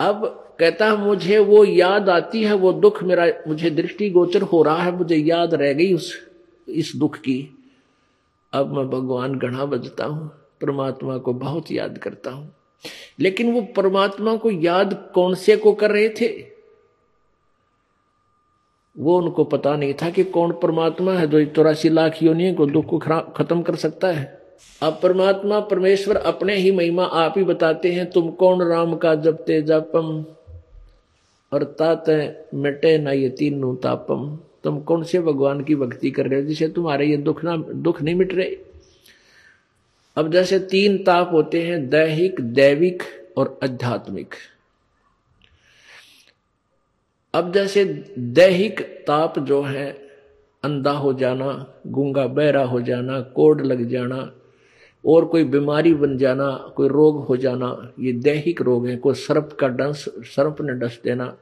अब कहता मुझे वो याद आती है, वो दुख मेरा, मुझे दृष्टि गोचर हो रहा है, मुझे याद रह गई उस, इस दुख की। अब मैं भगवान गढ़ा बजता हूँ, परमात्मा को बहुत याद करता हूँ। लेकिन वो परमात्मा को याद कौन से को कर रहे थे? वो उनको पता नहीं था कि कौन परमात्मा है जो चौरासी लाख योनियों को दुख को खत्म कर सकता है। अब परमात्मा, परमेश्वर अपने ही महिमा आप ही बताते हैं, तुम कौन राम का जपते जपम और तात मिटे ना ये तीनों तापम। तुम कौन से भगवान की भक्ति कर रहे हो? जिसे तुम्हारे ये दुख ना दुख नहीं मिट रहे? अब जैसे तीन ताप होते हैं, दैहिक, दैविक और आध्यात्मिक। अब जैसे दैहिक ताप जो है, अंधा हो जाना, गूँगा बहरा हो जाना कोड लग जाना, और कोई बीमारी बन जाना, कोई रोग हो जाना, ये दैहिक रोग है, कोई सर्प का डंस सर्प ने डस देना।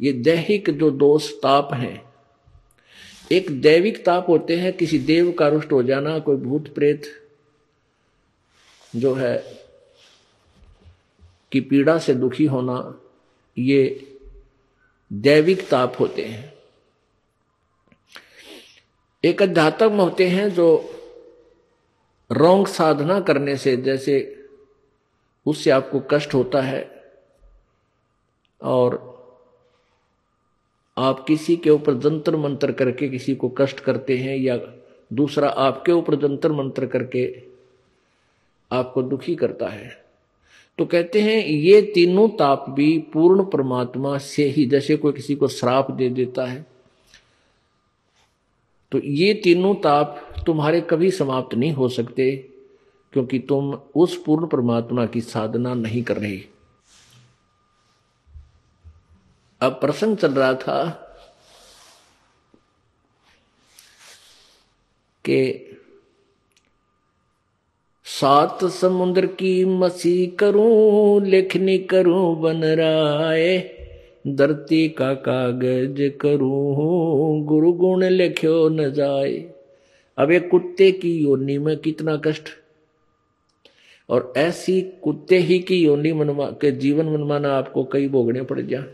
ये दैहिक जो दोष ताप हैं एक दैविक ताप होते हैं, किसी देव का रुष्ट हो जाना, कोई भूत प्रेत जो है की पीड़ा से दुखी होना, ये दैविक ताप होते हैं। एक अध्यात्म होते हैं जो रोंग साधना करने से, जैसे उससे आपको कष्ट होता है और आप किसी के ऊपर जंतर मंत्र करके किसी को कष्ट करते हैं या दूसरा आपके ऊपर जंतर मंत्र करके आपको दुखी करता है। तो कहते हैं, ये तीनों ताप भी पूर्ण परमात्मा से ही जैसे कोई किसी को श्राप दे देता है। तो ये तीनों ताप तुम्हारे कभी समाप्त नहीं हो सकते, क्योंकि तुम उस पूर्ण परमात्मा की साधना नहीं कर रहे। अब प्रसंग चल रहा था कि सात समुद्र की मसी करूँ, लिखनी करूँ, बन राय, धरती का कागज़ करूँ गुरु गुण लिख्यो न जाए। अब एक कुत्ते की योनि में कितना कष्ट। और ऐसी कुत्ते ही की योनि मनवा, के जीवन मनवाना आपको कई भोगने पड़ जा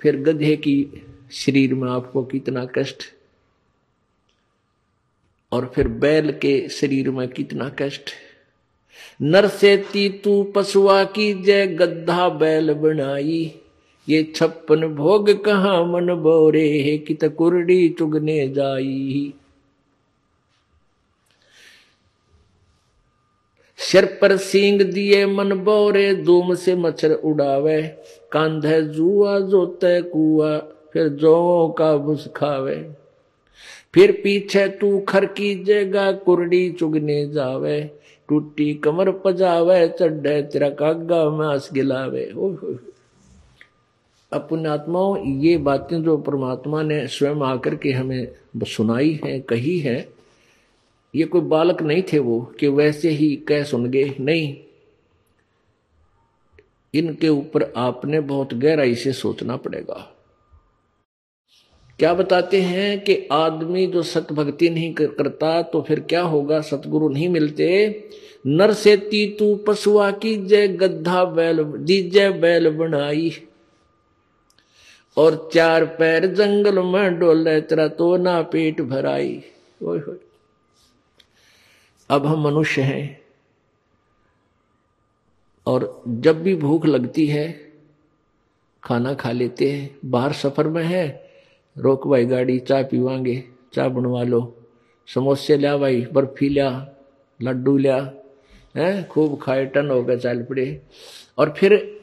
फिर गधे की शरीर में आपको कितना कष्ट और फिर बैल के शरीर में कितना कष्ट। नर से तू पशुआ की जय गद्धा बैल बनाई। ये छप्पन भोग कहा मन बोरे है, कित कुरडी चुगने जाई। सिर पर सींग दिए मन बोरे धूम से मच्छर उड़ावे। कांधे जुआ, जोते कुआ, फिर जो का भुस खावे फिर पीछे तू खर जगह कुरडी चुगने जावे। टूटी कमर पजावे, चढ़े तेरा कागा मास गिलावे। ओ आत्माओं, ये बातें जो परमात्मा ने स्वयं आकर के हमें सुनाई है, कही है, ये कोई बालक नहीं थे वो, कि वैसे ही कह सुन गए नहीं इनके ऊपर आपने बहुत गहराई से सोचना पड़ेगा। क्या बताते हैं कि आदमी जो सत भक्ति नहीं करता तो फिर क्या होगा? सतगुरु नहीं मिलते। नर से ती तू पशुआ की जय गद्धा बैल दीजय बैल बनाई। और चार पैर जंगल में डोले, तेरा तो ना पेट भराई। ओए अब हम मनुष्य हैं। और जब भी भूख लगती है, खाना खा लेते हैं। बाहर सफ़र में है, रोक भाई गाड़ी, चाय पीवांगे, चाय बनवा लो, समोसे लिया भाई, बर्फ़ी लिया, लड्डू लिया, है, खूब खाए, टन हो गए चाल पड़े। और फिर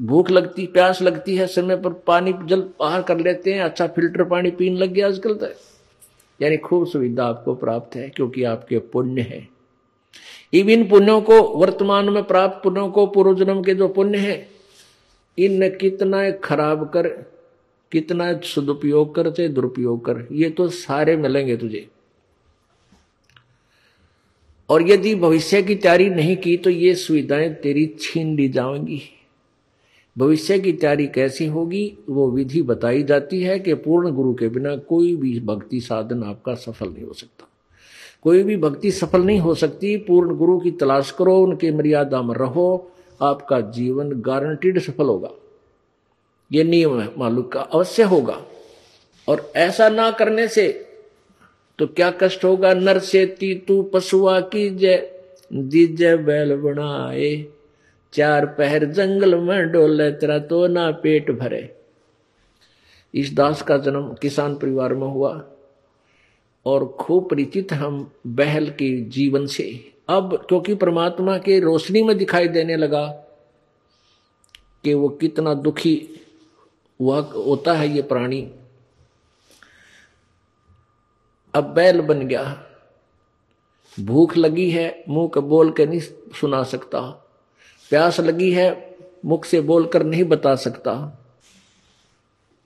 भूख लगती, प्यास लगती है, समय पर पानी जल बाहर कर लेते हैं अच्छा फ़िल्टर पानी पीने लग गया आजकल तो। यानी खूब सुविधा आपको प्राप्त है, क्योंकि आपके पुण्य है। इन पुण्यों को, वर्तमान में प्राप्त पुण्यों को पूर्व जन्म के जो पुण्य है इन कितना खराब कर, कितना सदुपयोग कर, चाहे दुरुपयोग कर, ये तो सारे मिलेंगे तुझे। और यदि भविष्य की तैयारी नहीं की तो ये सुविधाएँ तेरी छीन ली जाएँगी। भविष्य की तैयारी कैसी होगी, वो विधि बताई जाती है कि पूर्ण गुरु के बिना कोई भी भक्ति साधन आपका सफल नहीं हो सकता। कोई भी भक्ति सफल नहीं हो सकती। पूर्ण गुरु की तलाश करो, उनके मर्यादा में रहो, आपका जीवन गारंटीड सफल होगा। ये नियम है मालूम का, अवश्य होगा। और ऐसा ना करने से तो क्या कष्ट होगा? नर से ती तू पशुआ की जय, दीजय बैल बनाए। चार पहर जंगल में डोले, तेरा तो ना पेट भरे। इस दास का जन्म किसान परिवार में हुआ। और खूब परिचित हम बहल के जीवन से। अब क्योंकि परमात्मा के रोशनी में दिखाई देने लगा कि वो कितना दुखी हुआ, होता है ये प्राणी। अब बैल बन गया। भूख लगी है, मुँह का बोल के नहीं सुना सकता। प्यास लगी है, मुख से बोलकर नहीं बता सकता।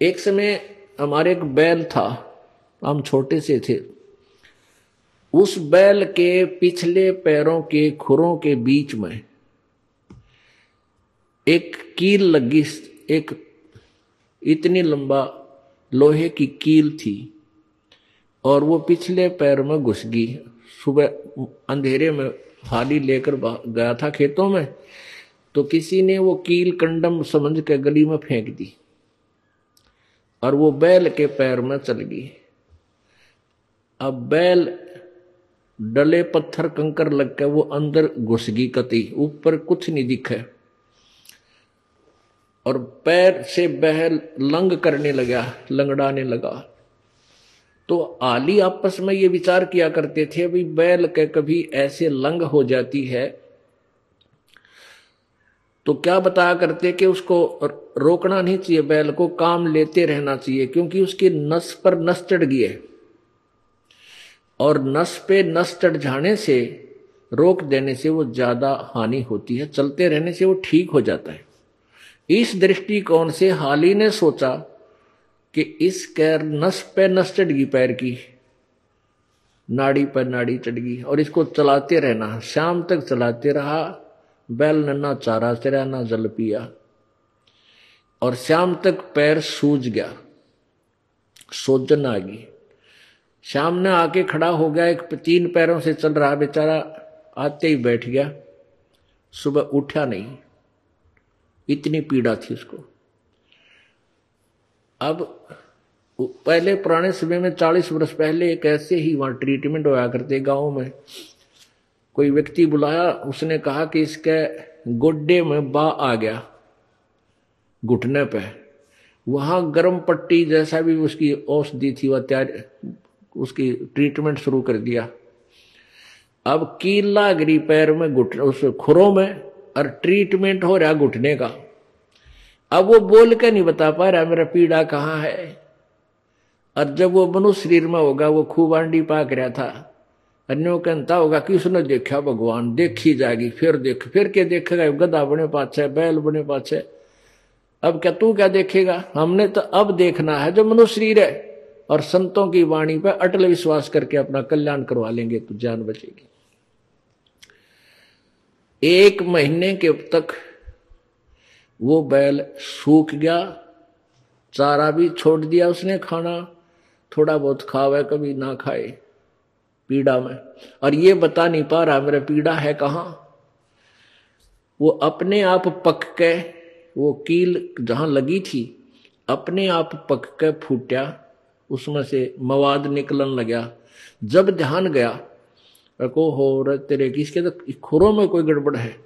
एक समय हमारे एक बैल था। हम छोटे से थे। उस बैल के पिछले पैरों के खुरों के बीच में एक कील लगी, एक इतनी लंबा लोहे की कील थी और वो पिछले पैर में घुस गई। सुबह अंधेरे में हाली लेकर गया था खेतों में तो किसी ने वो कील कंडम समझ के गली में फेंक दी और वो बैल के पैर में चल गई। अब बैल डले पत्थर कंकर लग के वो अंदर घुस गई कती। ऊपर कुछ नहीं दिखे। और पैर से बहल लंग करने लगा, लंगड़ाने लगा। तो आली आपस में ये विचार किया करते थे भाई बैल के कभी ऐसे लंग हो जाती है तो क्या बताया करते कि उसको रोकना नहीं चाहिए, बैल को काम लेते रहना चाहिए, क्योंकि उसकी नस पर नस चढ़ गई है। और नस पे नस चढ़ जाने से, रोक देने से वो ज़्यादा हानि होती है, चलते रहने से वो ठीक हो जाता है। इस दृष्टिकोण से हाली ने सोचा कि इस कैर नस पे नस चढ़ गई पैर की, नाड़ी पर नाड़ी चढ़ गई और इसको चलाते रहना, शाम तक चलाते रहा, बैल ने ना चारा चरा, ना जल पिया और शाम तक पैर सूज गया, सोजन आ गई। शाम ने आके खड़ा हो गया, एक तीन पैरों से चल रहा बेचारा, आते ही बैठ गया। सुबह उठा नहीं। इतनी पीड़ा थी उसको। अब पहले पुराने समय में चालीस वर्ष पहले एक ऐसे ही वहाँ ट्रीटमेंट होया करते गाँव में। कोई व्यक्ति बुलाया, उसने कहा कि इसके गोड्डे में बा आ गया, घुटने पे। वहाँ गर्म पट्टी जैसा भी उसकी औषधि थी वह तैयार उसकी ट्रीटमेंट शुरू कर दिया। अब कीला गिरी पैर में घुट, उस खुरों में और ट्रीटमेंट हो रहा घुटने का। अब वो बोल के नहीं बता पा रहा मेरा पीड़ा कहाँ है। और जब वो मनुष्य शरीर में होगा, वो खूब आंडी पाक रहा था। अन्यों कहता होगा कि उसने देखा? भगवान देखी जाएगी, फिर देख, फिर क्या देखेगा? गधा बने पाछे, बैल बने पाछे। अब क्या तू क्या देखेगा? हमने तो अब देखना है, जो मनुष्य शरीर है। और संतों की वाणी पर अटल विश्वास करके अपना कल्याण करवा लेंगे तो जान बचेगी। एक महीने के तक वो बैल सूख गया, चारा भी छोड़ दिया उसने खाना, थोड़ा बहुत खावे, कभी ना खाए पीड़ा में। और ये बता नहीं पा रहा, मेरा पीड़ा है कहाँ? वो अपने आप पक के, वो कील जहाँ लगी थी, अपने आप पक के फूटा उसमें से मवाद निकलन लगा जब ध्यान गया को हो तेरे किसके तो खुरों में कोई गड़बड़ है।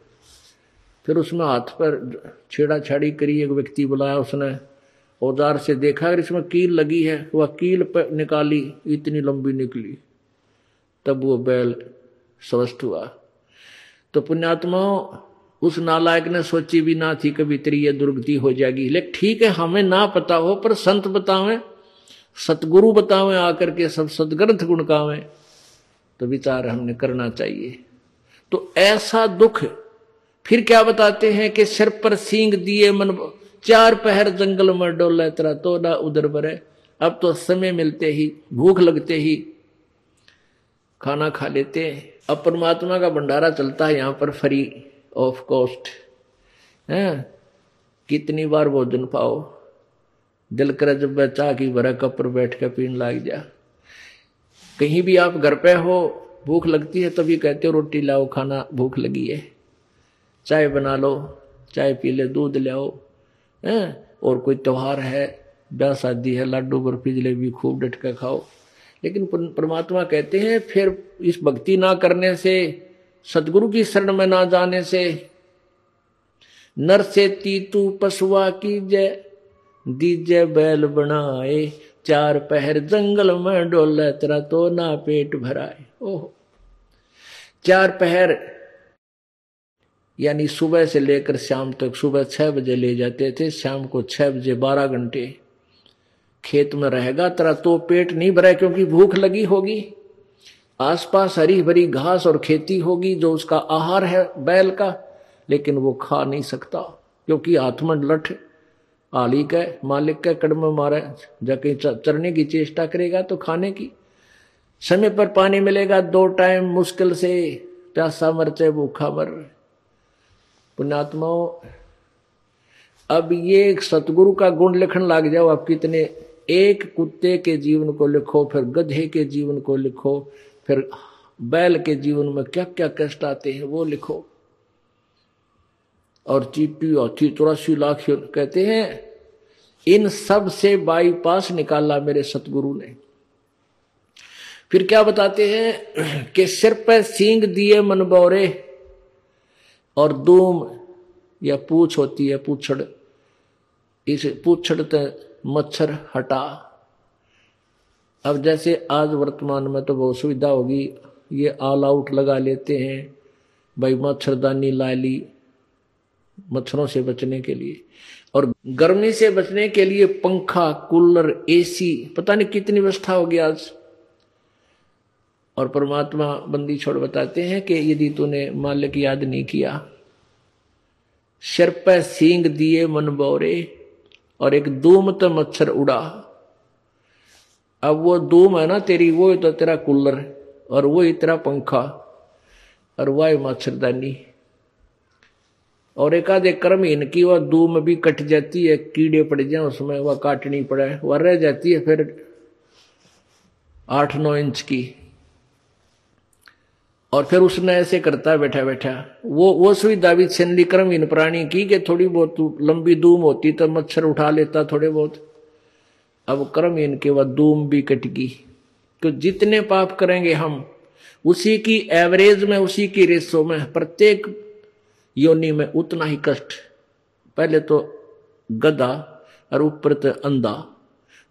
फिर उसमें हाथ पर छेड़ा छाड़ी करी, एक व्यक्ति बुलाया उसने। औज़ार से देखा, अगर इसमें कील लगी है, वह कील पर निकाली, इतनी लंबी निकली। तब वो बैल स्वस्थ हुआ। तो पुण्यात्माओं, उस नालायक ने सोची भी ना थी, कभी तेरी ये दुर्गति हो जाएगी। लेकिन ठीक है, हमें ना पता हो, पर संत बतावे। सतगुरु बतावे, आकर के सब सदग्रंथ गुण गुणकावे तो विचार हमने करना चाहिए। तो ऐसा दुख, फिर क्या बताते हैं कि सिर पर सींग दिए मन, चार पहर जंगल में डोल तेरा तो ना उधर बरे अब तो समय मिलते ही, भूख लगते ही, खाना खा लेते हैं। अब परमात्मा का भंडारा चलता है, यहाँ पर फ्री ऑफ़ कॉस्ट है? कितनी बार भोजन पाओ? दिल करे जब चाह की बरा कप पर बैठ कर पीन लाग जा। कहीं भी आप घर पे हो, भूख लगती है, तभी कहते हो, रोटी लाओ, खाना, भूख लगी है। चाय बना लो, चाय पी ले, दूध ले आओ है? और कोई त्योहार है, ब्याह शादी है, लाडू बर्फ़ी जलेबी खूब डट कर खाओ। लेकिन परमात्मा कहते हैं, फिर इस भक्ति ना करने से, सदगुरु की शरण में ना जाने से, नर से तीतू पशुआ की जय। दीजे बैल बनाए चार पहर जंगल में डोले तेरा तो ना पेट भराए ओह चार पहर यानी सुबह से लेकर शाम तक सुबह छह बजे ले जाते थे शाम को छह बजे बारह घंटे खेत में रहेगा तेरा तो पेट नहीं भरा क्योंकि भूख लगी होगी आसपास हरी भरी घास और खेती होगी जो उसका आहार है बैल का लेकिन वो खा नहीं सकता क्योंकि हाथ में लठ आली का मालिक का कड़म मारे जाके चरने की चेष्टा करेगा तो खाने की। समय पर पानी मिलेगा, दो टाइम मुश्किल से। प्यासा मर चाहे भूखा मर पुण्यात्माओं, अब ये सतगुरु का गुण लिखण लग जाओ। आप कितने एक कुत्ते के जीवन को लिखो, फिर गधे के जीवन को लिखो, फिर बैल के जीवन में क्या क्या कष्ट आते हैं वो लिखो। और चीटी हाथी चौरासी लाख कहते हैं, इन सबसे बाईपास निकाला मेरे सतगुरु ने। फिर क्या बताते हैं कि सिर पर सींग दिए मन बौरे और दूम या पूछ होती है, पूछड़। इस पूछड़ मच्छर हटा। अब जैसे आज वर्तमान में तो बहुत सुविधा होगी, ये ऑल आउट लगा लेते हैं, भाई मच्छरदानी ला ली। मच्छरों से बचने के लिए। और गर्मी से बचने के लिए पंखा, कूलर एसी पता नहीं कितनी व्यवस्था होगी आज। और परमात्मा बंदी छोड़ बताते हैं कि यदि तूने मालिक याद नहीं किया सिर पर सींग दिए मन बोरे और एक दूमत मच्छर उड़ा। अब वो दूम है ना तेरी, वो तो तेरा कूलर और वो ही तेरा पंखा और वह मच्छरदानी। और एक आधे कर्म इनकी, वह दूम भी कट जाती है, कीड़े पड़ जाए, उसमें वह काटनी पड़े। वह रह जाती है फिर आठ नौ इंच की। और फिर उसने ऐसे करता बैठा बैठा। वो वो सुविधा भी छनली क्रम इन प्राणी की कि थोड़ी बहुत लंबी दूम होती तो मच्छर उठा लेता थोड़े बहुत। अब क्रम इनके वह दूम भी कटगी तो जितने पाप करेंगे हम, उसी की एवरेज में, उसी की रेसो में, प्रत्येक योनि में उतना ही कष्ट। पहले तो गदा और ऊपर तो अंधा।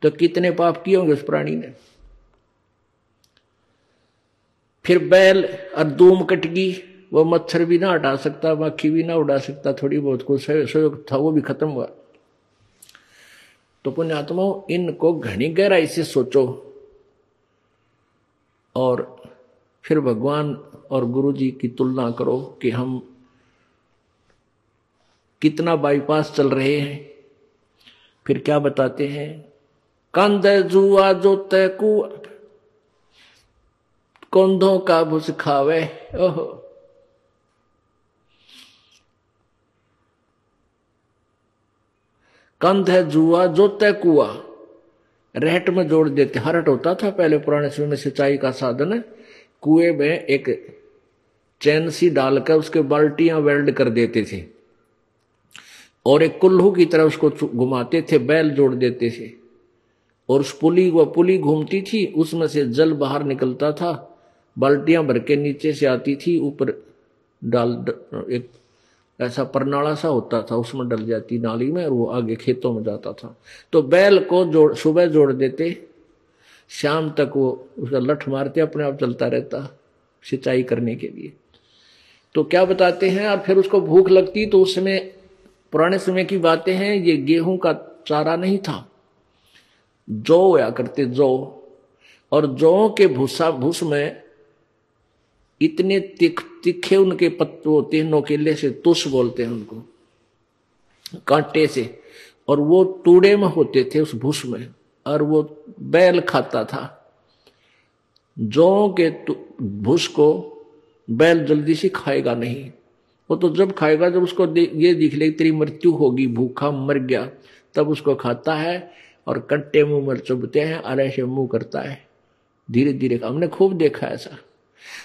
तो कितने पाप किए होंगे उस प्राणी ने? फिर बैल और दूम कट गई वो मच्छर भी ना हटा सकता मक्खी भी ना उड़ा सकता, थोड़ी बहुत कुछ सहयोग था, वो भी खत्म हुआ। तो पुण्यात्मा, इनको घनी गहराई से सोचो। और फिर भगवान और गुरु जी की तुलना करो कि हम कितना बाईपास चल रहे हैं। फिर क्या बताते हैं? कंध जुआ जो तैकू कौंधों का भुस खावे। ओहो। कंध है जुआ जो तय कुआ रहट में जोड़ देते हरट होता था पहले पुराने समय में सिंचाई का साधन। कुएँ में एक चैन सी डालकर उसके बाल्टियाँ वेल्ड कर देते थे। और एक कुल्लू की तरह उसको घुमाते थे, बैल जोड़ देते थे। और उस पुली वो पुली घूमती थी, उसमें से जल बाहर निकलता था, बाल्टियाँ भर के नीचे से आती थी, ऊपर डाल एक ऐसा परनाला सा होता था, उसमें डल जाती नाली में और वो आगे खेतों में जाता था। तो बैल को जोड़ सुबह जोड़ देते, शाम तक वो उसका लठ मारते, अपने आप चलता रहता सिंचाई करने के लिए। तो क्या बताते हैं, और फिर उसको भूख लगती तो उसमें पुराने समय की बातें हैं, ये गेहूँ का चारा नहीं था। जौ या करते जौ। और जौ के भूसा, भूस में इतने तिख, तिखे उनके पत्ते होते हैं, नोकेले से तुष बोलते हैं उनको, कांटे से। और वो टूड़े में होते थे उस भूस में, और वो बैल खाता था। जौ के भूस को बैल जल्दी से खाएगा नहीं। वो तो जब खाएगा, जब उसको ये दिख ले, तेरी मृत्यु होगी, भूखा मर गया, तब उसको खाता है और कट्टे मुँह मर चुभते हैं और ऐसे मुँह करता है। धीरे धीरे हमने खूब देखा ऐसा।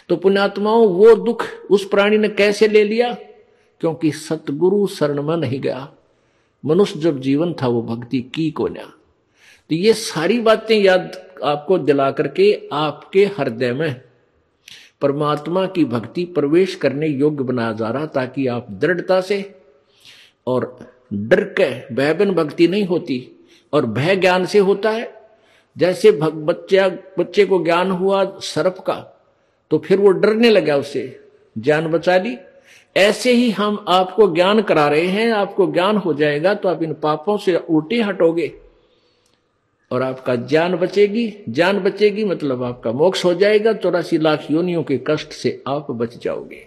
तो पुण्यात्माओं, वो दुख उस प्राणी ने कैसे ले लिया? क्योंकि सतगुरु शरण में नहीं गया। मनुष्य जब जीवन था, वो भक्ति की को न्या। तो ये सारी बातें याद आपको दिला करके आपके हृदय में परमात्मा की भक्ति प्रवेश करने योग्य बनाया जा रहा ताकि आप दृढ़ता से और डर के भयबिन भक्ति नहीं होती और भय ज्ञान से होता है। जैसे बच्चा, बच्चे को ज्ञान हुआ सर्प का तो फिर वो डरने लगा उससे जान बचा ली। ऐसे ही हम आपको ज्ञान करा रहे हैं, आपको ज्ञान हो जाएगा तो आप इन पापों से उल्टे हटोगे। और आपका जान बचेगी। जान बचेगी मतलब आपका मोक्ष हो जाएगा। चौरासी लाख योनियों के कष्ट से आप बच जाओगे।